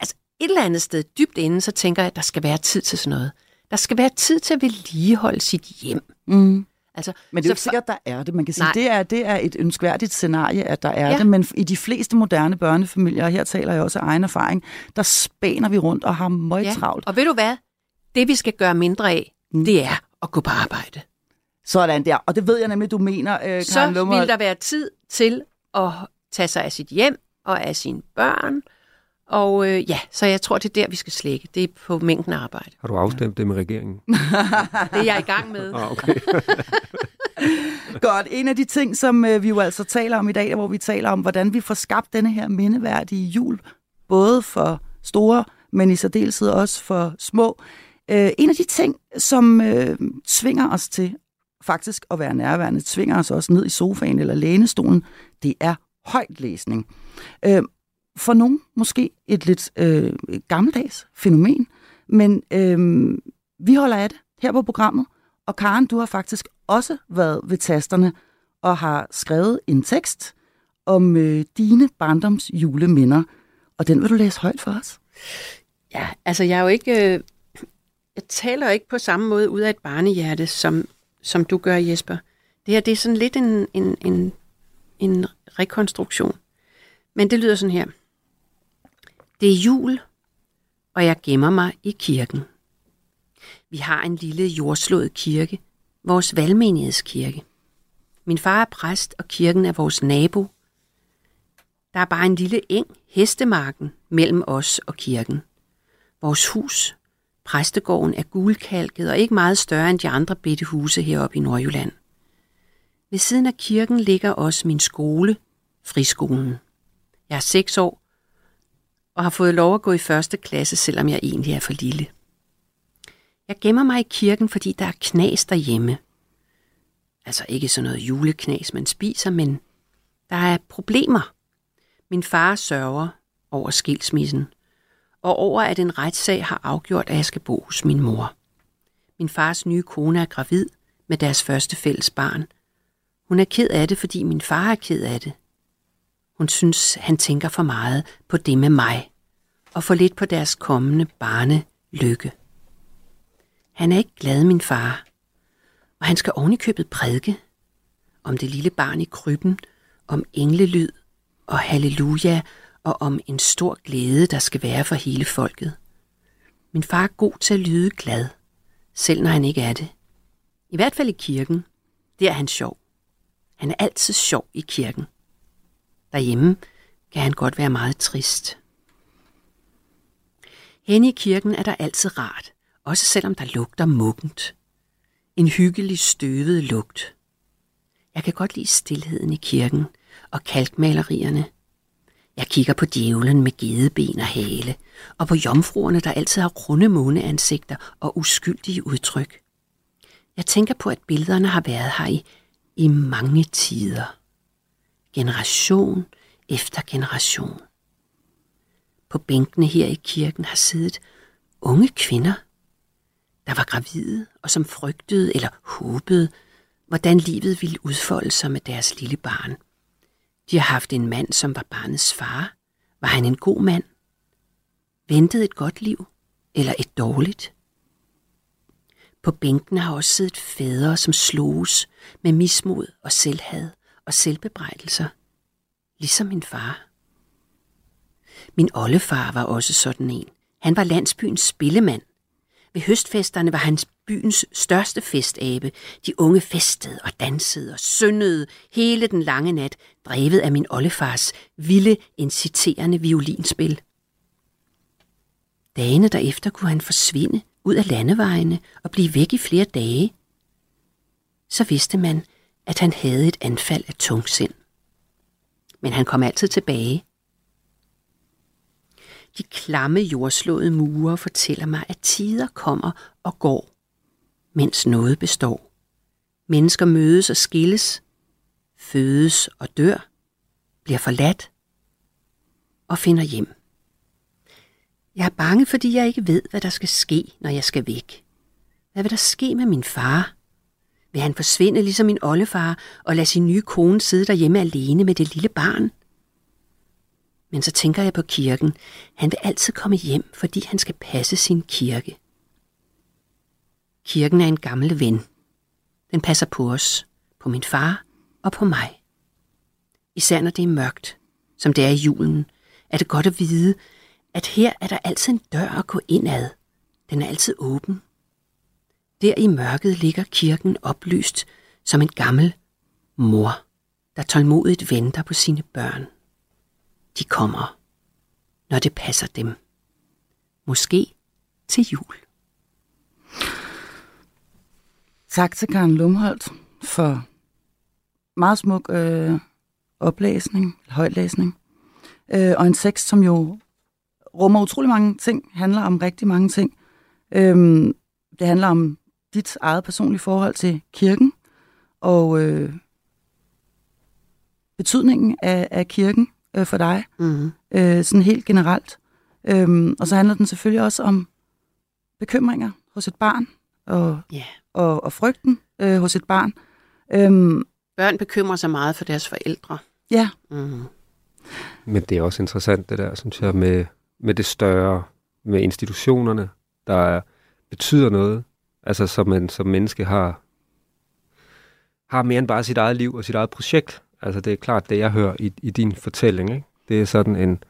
altså, et eller andet sted dybt inde, så tænker jeg, at der skal være tid til sådan noget. Der skal være tid til at vedligeholde sit hjem. Mm. Altså, Men det er jo ikke sikkert, der er det. Man kan sige, Nej. det er, det er et ønskværdigt scenarie, at der er Ja. det, men i de fleste moderne børnefamilier, og her taler jeg også af egen erfaring, der spæner vi rundt og har møg Ja. travlt. Og ved du hvad? Det vi skal gøre mindre af, Mm. det er at gå på arbejde. Sådan der. Og det ved jeg nemlig, du mener, øh, Karen Så Lummer. vil der være tid til at tage sig af sit hjem og af sine børn. Og øh, ja, så jeg tror, det er der, vi skal slække. Det er på mængden af arbejde. Har du afstemt det med regeringen? Det er jeg i gang med. Ah, okay. Godt. En af de ting, som øh, vi jo altså taler om i dag, hvor vi taler om, hvordan vi får skabt denne her mindeværdige jul, både for store, men i særdeleshed også for små. Øh, en af de ting, som øh, tvinger os til faktisk at være nærværende, tvinger os også ned i sofaen eller lænestolen, det er højtlæsning. Øh, for nogen måske et lidt øh, gammeldags fænomen, men øh, vi holder af det her på programmet, og Karen, du har faktisk også været ved tasterne og har skrevet en tekst om øh, dine barndoms juleminder, og den vil du læse højt for os. Ja, altså jeg er jo ikke... Øh, jeg taler ikke på samme måde ud af et barnehjerte, som, som du gør, Jesper. Det her, det er sådan lidt en, en, en, en rekonstruktion. Men det lyder sådan her. Det er jul, og jeg gemmer mig i kirken. Vi har en lille jordslået kirke, vores valgmenighedskirke. Min far er præst, og kirken er vores nabo. Der er bare en lille eng, hestemarken, mellem os og kirken. Vores hus, præstegården, er gulkalket og ikke meget større end de andre bitte huse heroppe i Nordjylland. Ved siden af kirken ligger også min skole, friskolen. Jeg er seks år og har fået lov at gå i første klasse, selvom jeg egentlig er for lille. Jeg gemmer mig i kirken, fordi der er knas derhjemme. Altså ikke sådan noget juleknas, man spiser, men der er problemer. Min far sørger over skilsmissen, og over at en retssag har afgjort, at jeg skal bo hos min mor. Min fars nye kone er gravid med deres første fælles barn. Hun er ked af det, fordi min far er ked af det. Hun synes, han tænker for meget på det med mig, og for lidt på deres kommende barne lykke. Han er ikke glad, min far, og han skal ovenikøbet prædike om det lille barn i krybben, om englelyd og halleluja og om en stor glæde, der skal være for hele folket. Min far er god til at lyde glad, selv når han ikke er det. I hvert fald i kirken. Der er han sjov. Han er altid sjov i kirken. Derhjemme kan han godt være meget trist. Henne i kirken er der altid rart, også selvom der lugter muggent. En hyggelig støvet lugt. Jeg kan godt lide stillheden i kirken og kalkmalerierne. Jeg kigger på djævlen med gedeben og hale, og på jomfruerne, der altid har runde måneansigter og uskyldige udtryk. Jeg tænker på, at billederne har været her i, i mange tider. Generation efter generation. På bænkene her i kirken har siddet unge kvinder, der var gravide og som frygtede eller håbede, hvordan livet ville udfolde sig med deres lille barn. De har haft en mand, som var barnets far. Var han en god mand? Ventede et godt liv? Eller et dårligt? På bænken har også siddet fædre, som sloges med mismod og selvhad og selvbebrejdelser. Ligesom min far. Min oldefar var også sådan en. Han var landsbyens spillemand. Ved høstfesterne var han byens største festabe. De unge festede og dansede og syndede hele den lange nat, drevet af min oldefars vilde, inciterende violinspil. Dagene derefter kunne han forsvinde ud af landevejene og blive væk i flere dage. Så vidste man, at han havde et anfald af tungsind. Men han kom altid tilbage. De klamme jordslåede mure fortæller mig, at tider kommer og går, mens noget består. Mennesker mødes og skilles, fødes og dør, bliver forladt og finder hjem. Jeg er bange, fordi jeg ikke ved, hvad der skal ske, når jeg skal væk. Hvad vil der ske med min far? Vil han forsvinde ligesom min oldefar og lade sin nye kone sidde derhjemme alene med det lille barn? Men så tænker jeg på kirken. Han vil altid komme hjem, fordi han skal passe sin kirke. Kirken er en gammel ven. Den passer på os, på min far og på mig. Især når det er mørkt, som det er i julen, er det godt at vide, at her er der altid en dør at gå ind ad. Den er altid åben. Der i mørket ligger kirken oplyst som en gammel mor, der tålmodigt venter på sine børn. De kommer, når det passer dem. Måske til jul. Tak til Karen Lumholdt for meget smuk øh, oplæsning, højtlæsning, øh, og en tekst, som jo rummer utrolig mange ting, handler om rigtig mange ting. Øhm, det handler om dit eget personlige forhold til kirken, og øh, betydningen af, af kirken øh, for dig, Mm-hmm. øh, sådan helt generelt. Øhm, og så handler den selvfølgelig også om bekymringer hos et barn, og, Ja. og, og frygten øh, hos et barn. Øhm, Børn bekymrer sig meget for deres forældre. ja, Mm. Men det er også interessant, det der, synes jeg, med, med det større, med institutionerne, der betyder noget. Altså, som man som menneske har, har mere end bare sit eget liv og sit eget projekt. Altså, det er klart, det jeg hører i, i din fortælling, ikke? Det er sådan en,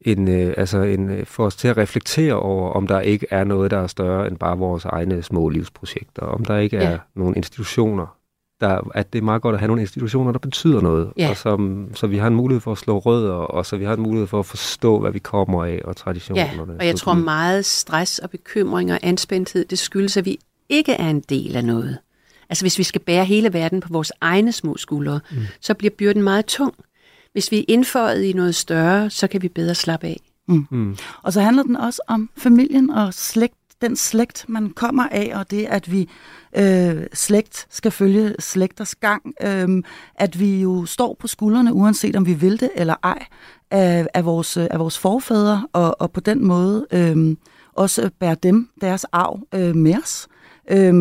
en, øh, altså en, øh, for os til at reflektere over, om der ikke er noget, der er større end bare vores egne små livsprojekter. Om der ikke Ja. er nogle institutioner, der, at det er meget godt at have nogle institutioner, der betyder noget. Ja. Og som, så vi har en mulighed for at slå rødder, og så vi har en mulighed for at forstå, hvad vi kommer af, og traditionerne. Ja, og jeg tror meget stress og bekymring og anspændthed, det skyldes, at vi ikke er en del af noget. Altså hvis vi skal bære hele verden på vores egne små skuldre, mm. så bliver byrden meget tung. Hvis vi er indføjet i noget større, så kan vi bedre slappe af. Mm. Og så handler den også om familien og slægt, den slægt, man kommer af, og det, at vi øh, slægt skal følge slægters gang. Øh, at vi jo står på skuldrene, uanset om vi vil det eller ej, af, af, vores, af vores forfædre, og, og på den måde øh, også bære dem, deres arv, øh, med os. Øh,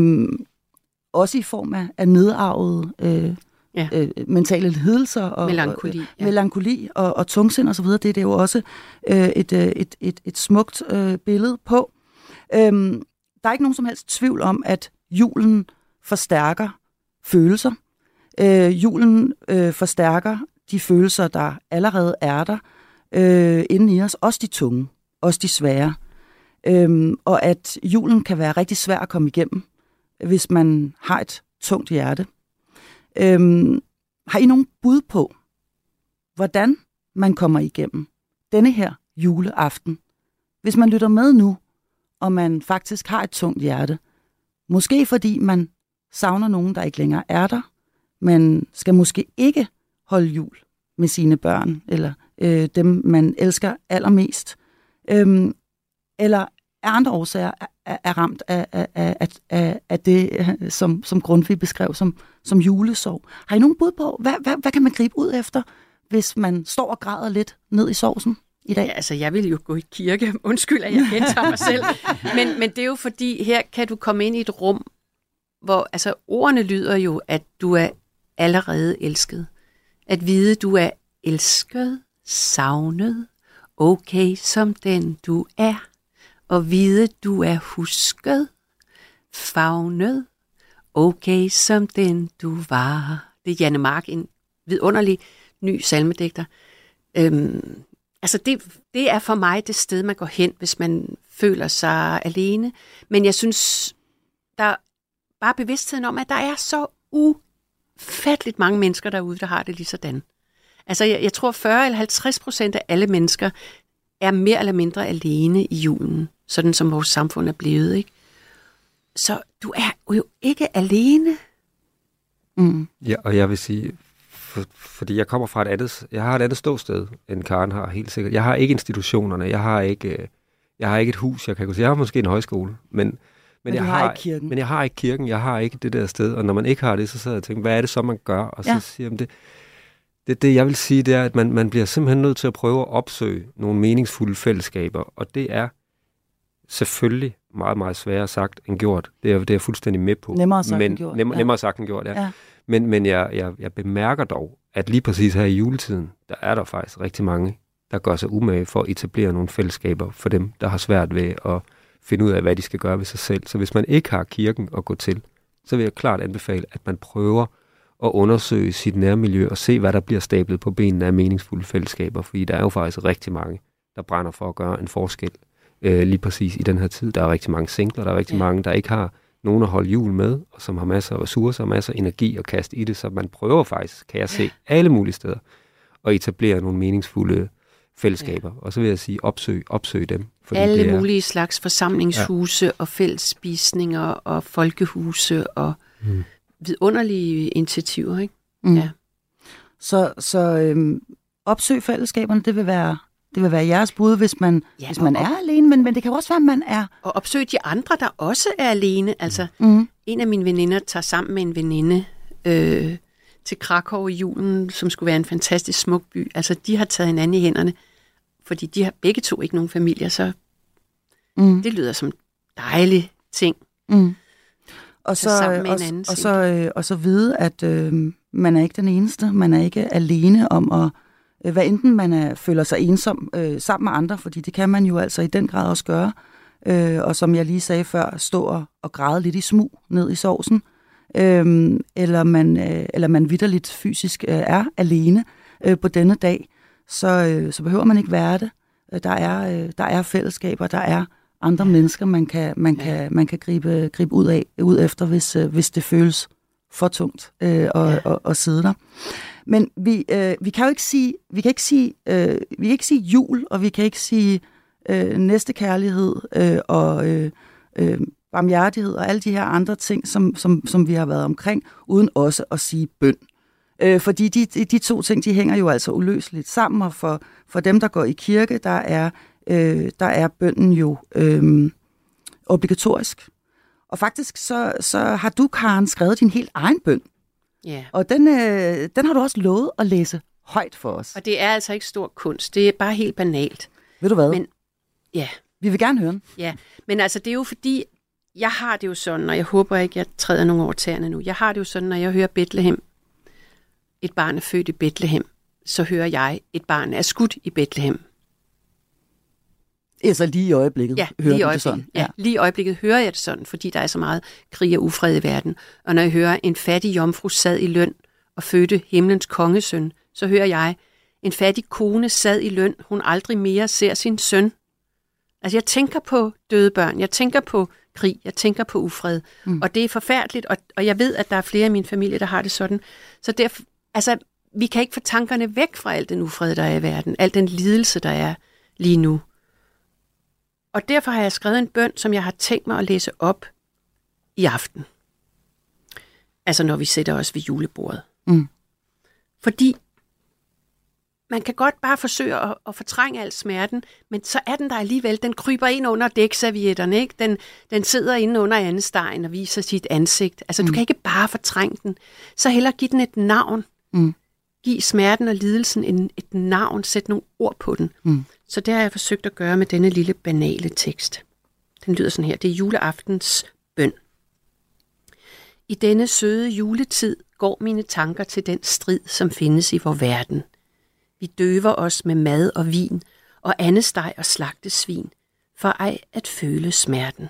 også i form af, af nedarvede øh, Ja. øh, mentale lidelser og Melankoli, og, ja. melankoli og, og tungsind osv. Det er det jo også øh, et, øh, et, et, et smukt øh, billede på. Øhm, der er ikke nogen som helst tvivl om, at julen forstærker følelser. Øh, julen øh, forstærker de følelser, der allerede er der øh, inde i os. Også de tunge, også de svære. Øhm, og at julen kan være rigtig svær at komme igennem, hvis man har et tungt hjerte. Øhm, har I nogen bud på, hvordan man kommer igennem denne her juleaften? Hvis man lytter med nu, og man faktisk har et tungt hjerte, måske fordi man savner nogen, der ikke længere er der, man skal måske ikke holde jul med sine børn, eller øh, dem, man elsker allermest, øhm, eller af andre årsager er, er, ramt af, af, af, af, af det, som, som Grundtvig beskrev som, som julesorg. Har I nogen bud på, hvad, hvad, hvad kan man gribe ud efter, hvis man står og græder lidt ned i sovsen i dag? Ja, altså, jeg vil jo gå i kirke. Undskyld, at jeg gentager mig selv. Men, men det er jo fordi, her kan du komme ind i et rum, hvor altså, ordene lyder jo, at du er allerede elsket. At vide, du er elsket, savnet, okay som den du er. Og vide, du er husket, fagnet, okay som den du var. Det er Janne Mark, en vidunderlig ny salmedigter. Øhm, altså det, det er for mig det sted, man går hen, hvis man føler sig alene. Men jeg synes, der er bare bevidstheden om, at der er så ufatteligt mange mennesker derude, der har det lige sådan. Altså jeg, jeg tror 40 eller 50 procent af alle mennesker er mere eller mindre alene i julen, sådan som vores samfund er blevet. Ikke? Så du er jo ikke alene. Mm. Ja, og jeg vil sige, for, fordi jeg kommer fra et andet, jeg har et andet ståsted, end Karen har, helt sikkert. Jeg har ikke institutionerne, jeg har ikke, øh, jeg har ikke et hus, jeg kan gå til. Jeg har måske en højskole, men, men, Men jeg du har ikke kirken. Men jeg har ikke kirken, jeg har ikke det der sted, og når man ikke har det, så sidder jeg og tænker, hvad er det så, man gør? Og så Ja. siger jeg, det, det, det jeg vil sige, det er, at man, man bliver simpelthen nødt til at prøve at opsøge nogle meningsfulde fællesskaber, og det er selvfølgelig meget, meget sværere sagt end gjort. Det er, det er jeg fuldstændig med på. Nemmere sagt men, end gjort. Nem, ja. Nemmere sagt end gjort, ja. Ja. Men, men jeg, jeg, jeg bemærker dog, at lige præcis her i juletiden, der er der faktisk rigtig mange, der gør sig umage for at etablere nogle fællesskaber for dem, der har svært ved at finde ud af, hvad de skal gøre ved sig selv. Så hvis man ikke har kirken at gå til, så vil jeg klart anbefale, at man prøver at undersøge sit nærmiljø og se, hvad der bliver stablet på benene af meningsfulde fællesskaber, fordi der er jo faktisk rigtig mange, der brænder for at gøre en forskel øh, lige præcis i den her tid. Der er rigtig mange singler, der er rigtig Ja. mange, der ikke har nogen at holde jul med, og som har masser af ressourcer og masser af energi at kaste i det, så man prøver faktisk, kan jeg se, alle mulige steder, at etablere nogle meningsfulde fællesskaber. Ja. Og så vil jeg sige, opsøg, opsøg dem. Fordi Alle det er, mulige slags forsamlingshuse ja. og fællesspisninger og folkehuse og Mm. vidunderlige initiativer. Ikke? Mm. Ja. Så, så øhm, opsøg fællesskaberne, det vil være det vil være jeres bud, hvis man, Ja, hvis man og- er alene, men, men det kan jo også være, at man er... Og opsøg de andre, der også er alene. Altså, Mm. en af mine veninder tager sammen med en veninde øh, til Krakow i julen, som skulle være en fantastisk smuk by. Altså, de har taget hinanden i hænderne, fordi de har begge to ikke nogen familier, så Mm. det lyder som dejlig ting. Mm. Og så, sammen med og, hinanden, og, så, øh, og så vide, at øh, man er ikke den eneste. Man er ikke alene om at, hvad enten man er, føler sig ensom øh, sammen med andre, fordi det kan man jo altså i den grad også gøre. Øh, og som jeg lige sagde før, stå og, og græde lidt i smug ned i sovsen. Øh, eller man, øh, eller man vidderligt fysisk øh, er alene øh, på denne dag, så, øh, så behøver man ikke være det. Øh, Der er, øh, der er fællesskaber, der er andre mennesker, man kan, man kan, man kan gribe, gribe ud, af, ud efter, hvis, øh, hvis det føles for tungt øh, og, Ja. og, og sidde der. Men vi, øh, vi kan jo ikke sige, vi kan ikke sige, øh, vi kan ikke sige jul, og vi kan ikke sige øh, næstekærlighed øh, og øh, øh, barmhjertighed og alle de her andre ting, som, som, som vi har været omkring, uden også at sige bøn. Øh, fordi de, de, to ting, de hænger jo altså uløseligt sammen, og for, for dem, der går i kirke, der er, øh, der er bønnen jo øh, obligatorisk. Og faktisk så, så har du, Karen, skrevet din helt egen bøn. Ja. Og den, øh, den har du også lovet at læse højt for os. Og det er altså ikke stor kunst, det er bare helt banalt. Ved du hvad? Men- Ja, Vi vil gerne høre den. Ja, men altså det er jo fordi, jeg har det jo sådan, og jeg håber ikke, jeg træder nogen over tæerne nu. Jeg har det jo sådan, når jeg hører Bethlehem, et barn er født i Bethlehem, så hører jeg, et barn er skudt i Bethlehem. Altså lige i øjeblikket. Ja, hører lige i du det øjeblikket. sådan. Ja, lige i øjeblikket hører jeg det sådan, fordi der er så meget krig og ufred i verden. Og når jeg hører, en fattig jomfru sad i løn og fødte himlens kongesøn, så hører jeg, en fattig kone sad i løn, hun aldrig mere ser sin søn. Altså jeg tænker på døde børn, jeg tænker på krig, jeg tænker på ufred. Mm. Og det er forfærdeligt, og, og jeg ved, at der er flere i min familie, der har det sådan. Så derfor, altså, vi kan ikke få tankerne væk fra al den ufred, der er i verden, al den lidelse, der er lige nu. Og derfor har jeg skrevet en bøn, som jeg har tænkt mig at læse op i aften. Altså når vi sætter os ved julebordet. Mm. Fordi man kan godt bare forsøge at, at fortrænge al smerten, men så er den der alligevel. Den kryber ind under dækservietterne, ikke? Den, den sidder inde under andestegen og viser sit ansigt. Altså, mm. du kan ikke bare fortrænge den. Så heller give den et navn. Mm. Giv smerten og lidelsen en, et navn. Sæt nogle ord på den. Mm. Så det har jeg forsøgt at gøre med denne lille banale tekst. Den lyder sådan her. Det er juleaftens bøn. I denne søde juletid går mine tanker til den strid, som findes i vor verden. Vi døver os med mad og vin, og andesteg og slagtesvin, for ej at føle smerten.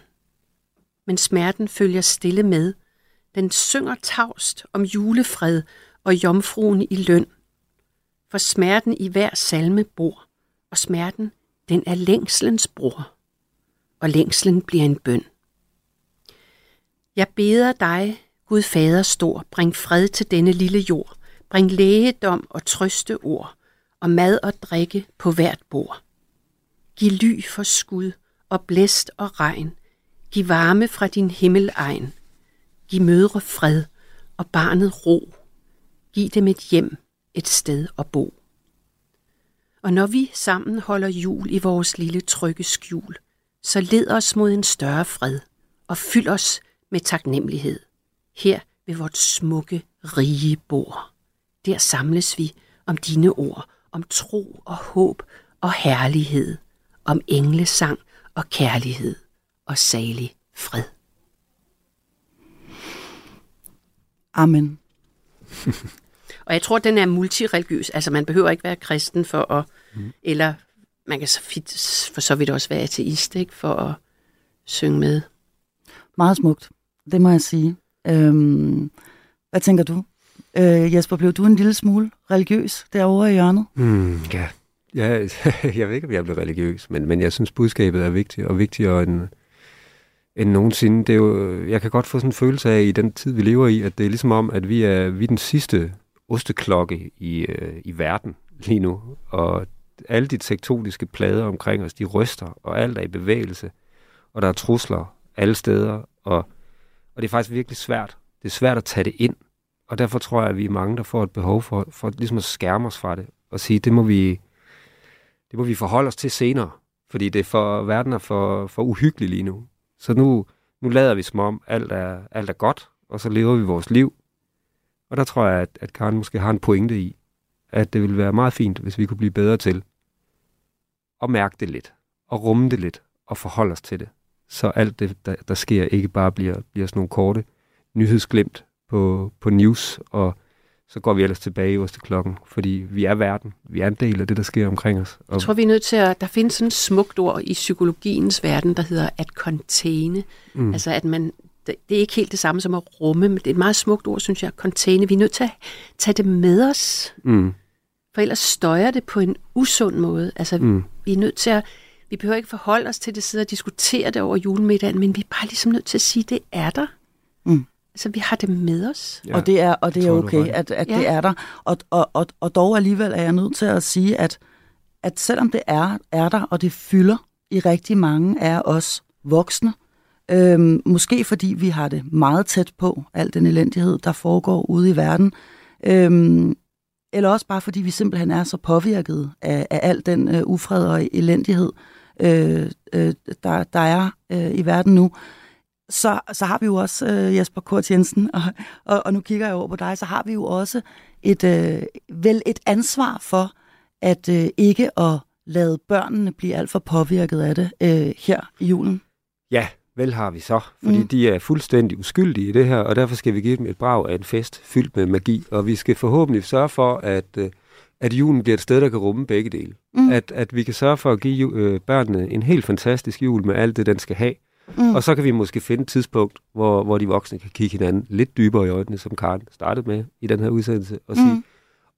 Men smerten følger stille med. Den synger tavst om julefred og jomfruen i løn. For smerten i hver salme bor, og smerten, den er længslens bror. Og længslen bliver en bøn. Jeg beder dig, Gud Fader stor, bring fred til denne lille jord. Bring lægedom og trøste ord, og mad og drikke på hvert bord. Giv ly for skud, og blæst og regn. Giv varme fra din himmelegn. Giv mødre fred, og barnet ro. Giv dem et hjem, et sted at bo. Og når vi sammen holder jul i vores lille trygge skjul, så led os mod en større fred, og fyld os med taknemmelighed. Her ved vort smukke, rige bord. Der samles vi om dine ord, om tro og håb og herlighed, om englesang og kærlighed, og salig fred. Amen. og jeg tror, den er multireligiøs. Altså, man behøver ikke være kristen for at... Mm. Eller man kan så fit, for så vidt også være ateist, ikke? For at synge med. Meget smukt. Det må jeg sige. Øhm, hvad tænker du? Øh, Jesper, blev du en lille smule religiøs derovre i hjørnet? Mm, ja. ja, jeg ved ikke, om jeg blev religiøs, men, men jeg synes, budskabet er vigtigt, og vigtigere end, end nogensinde. Det er jo, jeg kan godt få sådan en følelse af, i den tid, vi lever i, at det er ligesom om, at vi er, vi er den sidste osteklokke i, øh, i verden lige nu, og alle de tektoniske plader omkring os, de ryster, og alt er i bevægelse, og der er trusler alle steder, og, og det er faktisk virkelig svært. Det er svært at tage det ind, og derfor tror jeg, at vi er mange, der får et behov for, for ligesom at skærme os fra det, og sige, det må vi, det må vi forholde os til senere, fordi det er for, verden er for, for uhyggelig lige nu. Så nu, nu lader vi som om, alt er, alt er godt, og så lever vi vores liv. Og der tror jeg, at, at Karen måske har en pointe i, at det ville være meget fint, hvis vi kunne blive bedre til at mærke det lidt, og rumme det lidt, og forholde os til det. Så alt det, der, der sker, ikke bare bliver, bliver sådan nogle korte nyhedsglemt på, på news, og så går vi ellers tilbage i til klokken, fordi vi er verden. Vi er en del af det, der sker omkring os. Og jeg tror, vi er nødt til at... Der findes sådan et smukt ord i psykologiens verden, der hedder at containe. Mm. Altså, at man... Det er ikke helt det samme som at rumme, men det er et meget smukt ord, synes jeg, containe. Vi er nødt til at tage det med os. Mm. For ellers støjer det på en usund måde. Altså, mm. Vi er nødt til at... Vi behøver ikke forholde os til det, sidde og diskutere det over julemiddagen, men vi er bare ligesom nødt til at sige, at det er der. Mm. Altså, vi har det med os. Ja, og det er, og det er okay, at, at ja. det er der. Og, og, og, og dog alligevel er jeg nødt til at sige, at, at selvom det er, er der, og det fylder i rigtig mange af os voksne, øhm, måske fordi vi har det meget tæt på, al den elendighed, der foregår ude i verden, øhm, eller også bare fordi vi simpelthen er så påvirket af, af al den øh, ufred og elendighed, øh, øh, der, der er øh, i verden nu, så, så har vi jo også, øh, Jesper Kort Jensen, og, og, og nu kigger jeg over på dig, så har vi jo også et, øh, vel et ansvar for, at øh, ikke at lade børnene blive alt for påvirket af det øh, her i julen. Ja, vel har vi så, fordi mm. de er fuldstændig uskyldige i det her, og derfor skal vi give dem et brag af en fest fyldt med magi, og vi skal forhåbentlig sørge for, at, øh, at julen bliver et sted, der kan rumme begge dele. Mm. At, at vi kan sørge for at give øh, børnene en helt fantastisk jul med alt det, den skal have, Mm. Og så kan vi måske finde et tidspunkt, hvor, hvor de voksne kan kigge hinanden lidt dybere i øjnene, som Karen startede med i den her udsendelse, og sige, mm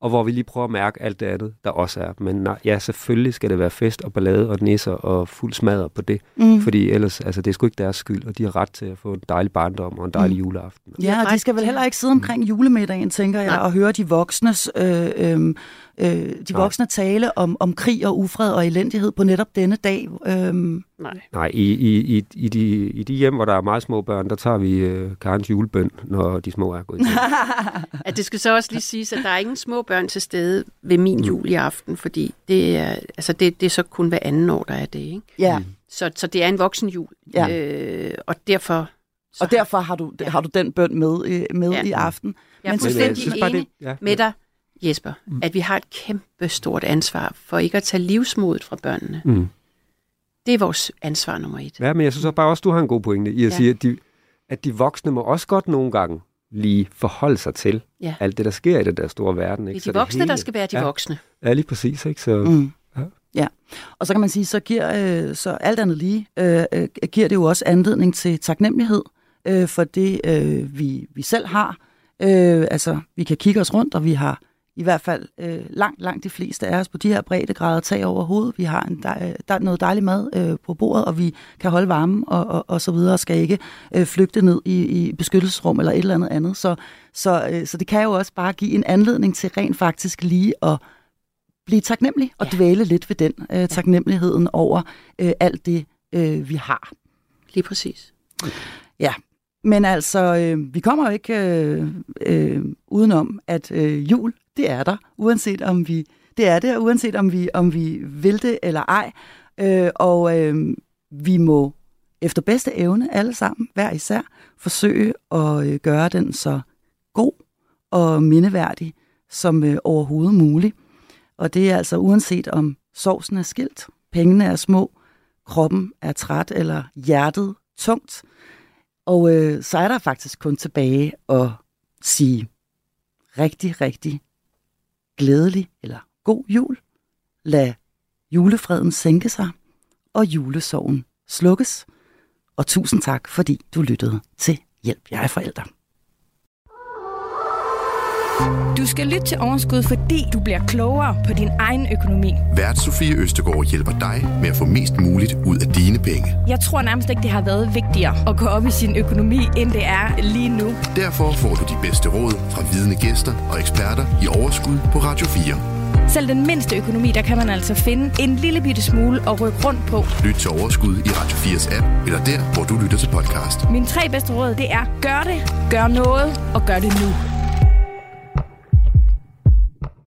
og hvor vi lige prøver at mærke alt det andet, der også er. Men nej, ja, selvfølgelig skal det være fest og ballade og nisser og fuld smadre på det. Mm. Fordi ellers, altså det er sgu ikke deres skyld, og de har ret til at få en dejlig barndom og en dejlig mm. juleaften. Ja, og de skal vel heller ikke sidde omkring julemiddagen, tænker jeg, og høre de voksnes, øh, øh, øh, de voksne tale om, om krig og ufred og elendighed på netop denne dag. Øh. Nej, Nej i, i, i, i, de, i de hjem, hvor der er meget små børn, der tager vi øh, Karens julebøn, når de små er gået i At det skal så også lige siges, at der er ingen små børn til stede ved min mm. jul i aften, fordi det er, altså det, det er så kun hver anden år, der er det. Ikke? Ja. Mm. Så, så det er en voksen jul, ja. øh, og derfor... Så og derfor har du, ja. har du den bøn med, med ja. i aften. Jeg er fuldstændig enig ja. med dig, Jesper, mm. at vi har et kæmpe stort ansvar for ikke at tage livsmodet fra børnene. Mm. Det er vores ansvar nummer et. Ja, men jeg synes bare også, du har en god pointe i at ja. sige, at de, at de voksne må også godt nogle gange lige forholde sig til ja. alt det, der sker i den der store verden. Ikke? Det er de voksne, det hele... der skal være de ja. voksne. Ja, lige præcis. Ikke? Så, mm. ja. ja, og så kan man sige, så giver øh, så alt andet lige, øh, øh, giver det jo også anledning til taknemmelighed øh, for det, øh, vi, vi selv har. Øh, altså, vi kan kigge os rundt, og vi har i hvert fald øh, langt, langt de fleste af os på de her breddegrader tag over hovedet. Vi har en dej, der er noget dejlig mad øh, på bordet, og vi kan holde varme og, og, og så videre, og skal ikke øh, flygte ned i, i beskyttelsesrum eller et eller andet andet. Så, så, øh, så det kan jo også bare give en anledning til rent faktisk lige at blive taknemmelig og ja. dvæle lidt ved den øh, taknemmeligheden over øh, alt det, øh, vi har. Lige præcis. Ja, men altså, øh, vi kommer jo ikke øh, øh, udenom, at øh, jul det er der, uanset om vi det er det, uanset om vi om vi vil det eller ej. Øh, og øh, vi må efter bedste evne alle sammen, hver især, forsøge at øh, gøre den så god og mindeværdig som øh, overhovedet muligt. Og det er altså uanset om sovsen er skilt, pengene er små, kroppen er træt, eller hjertet tungt. Og øh, så er der faktisk kun tilbage at sige rigtig, rigtig glædelig eller god jul. Lad julefreden sænke sig, og julesorgen slukkes. Og tusind tak, fordi du lyttede til Hjælp, jeg er forældre. Du skal lytte til Overskud, fordi du bliver klogere på din egen økonomi. Vært Sofie Østegård hjælper dig med at få mest muligt ud af dine penge. Jeg tror nærmest ikke, det har været vigtigere at gå op i sin økonomi, end det er lige nu. Derfor får du de bedste råd fra vidne gæster og eksperter i Overskud på Radio 4. Selv den mindste økonomi, der kan man altså finde en lille bitte smule at rykke rundt på. Lyt til Overskud i Radio 4's app, eller der, hvor du lytter til podcast. Mine tre bedste råd, det er gør det, gør noget og gør det nu.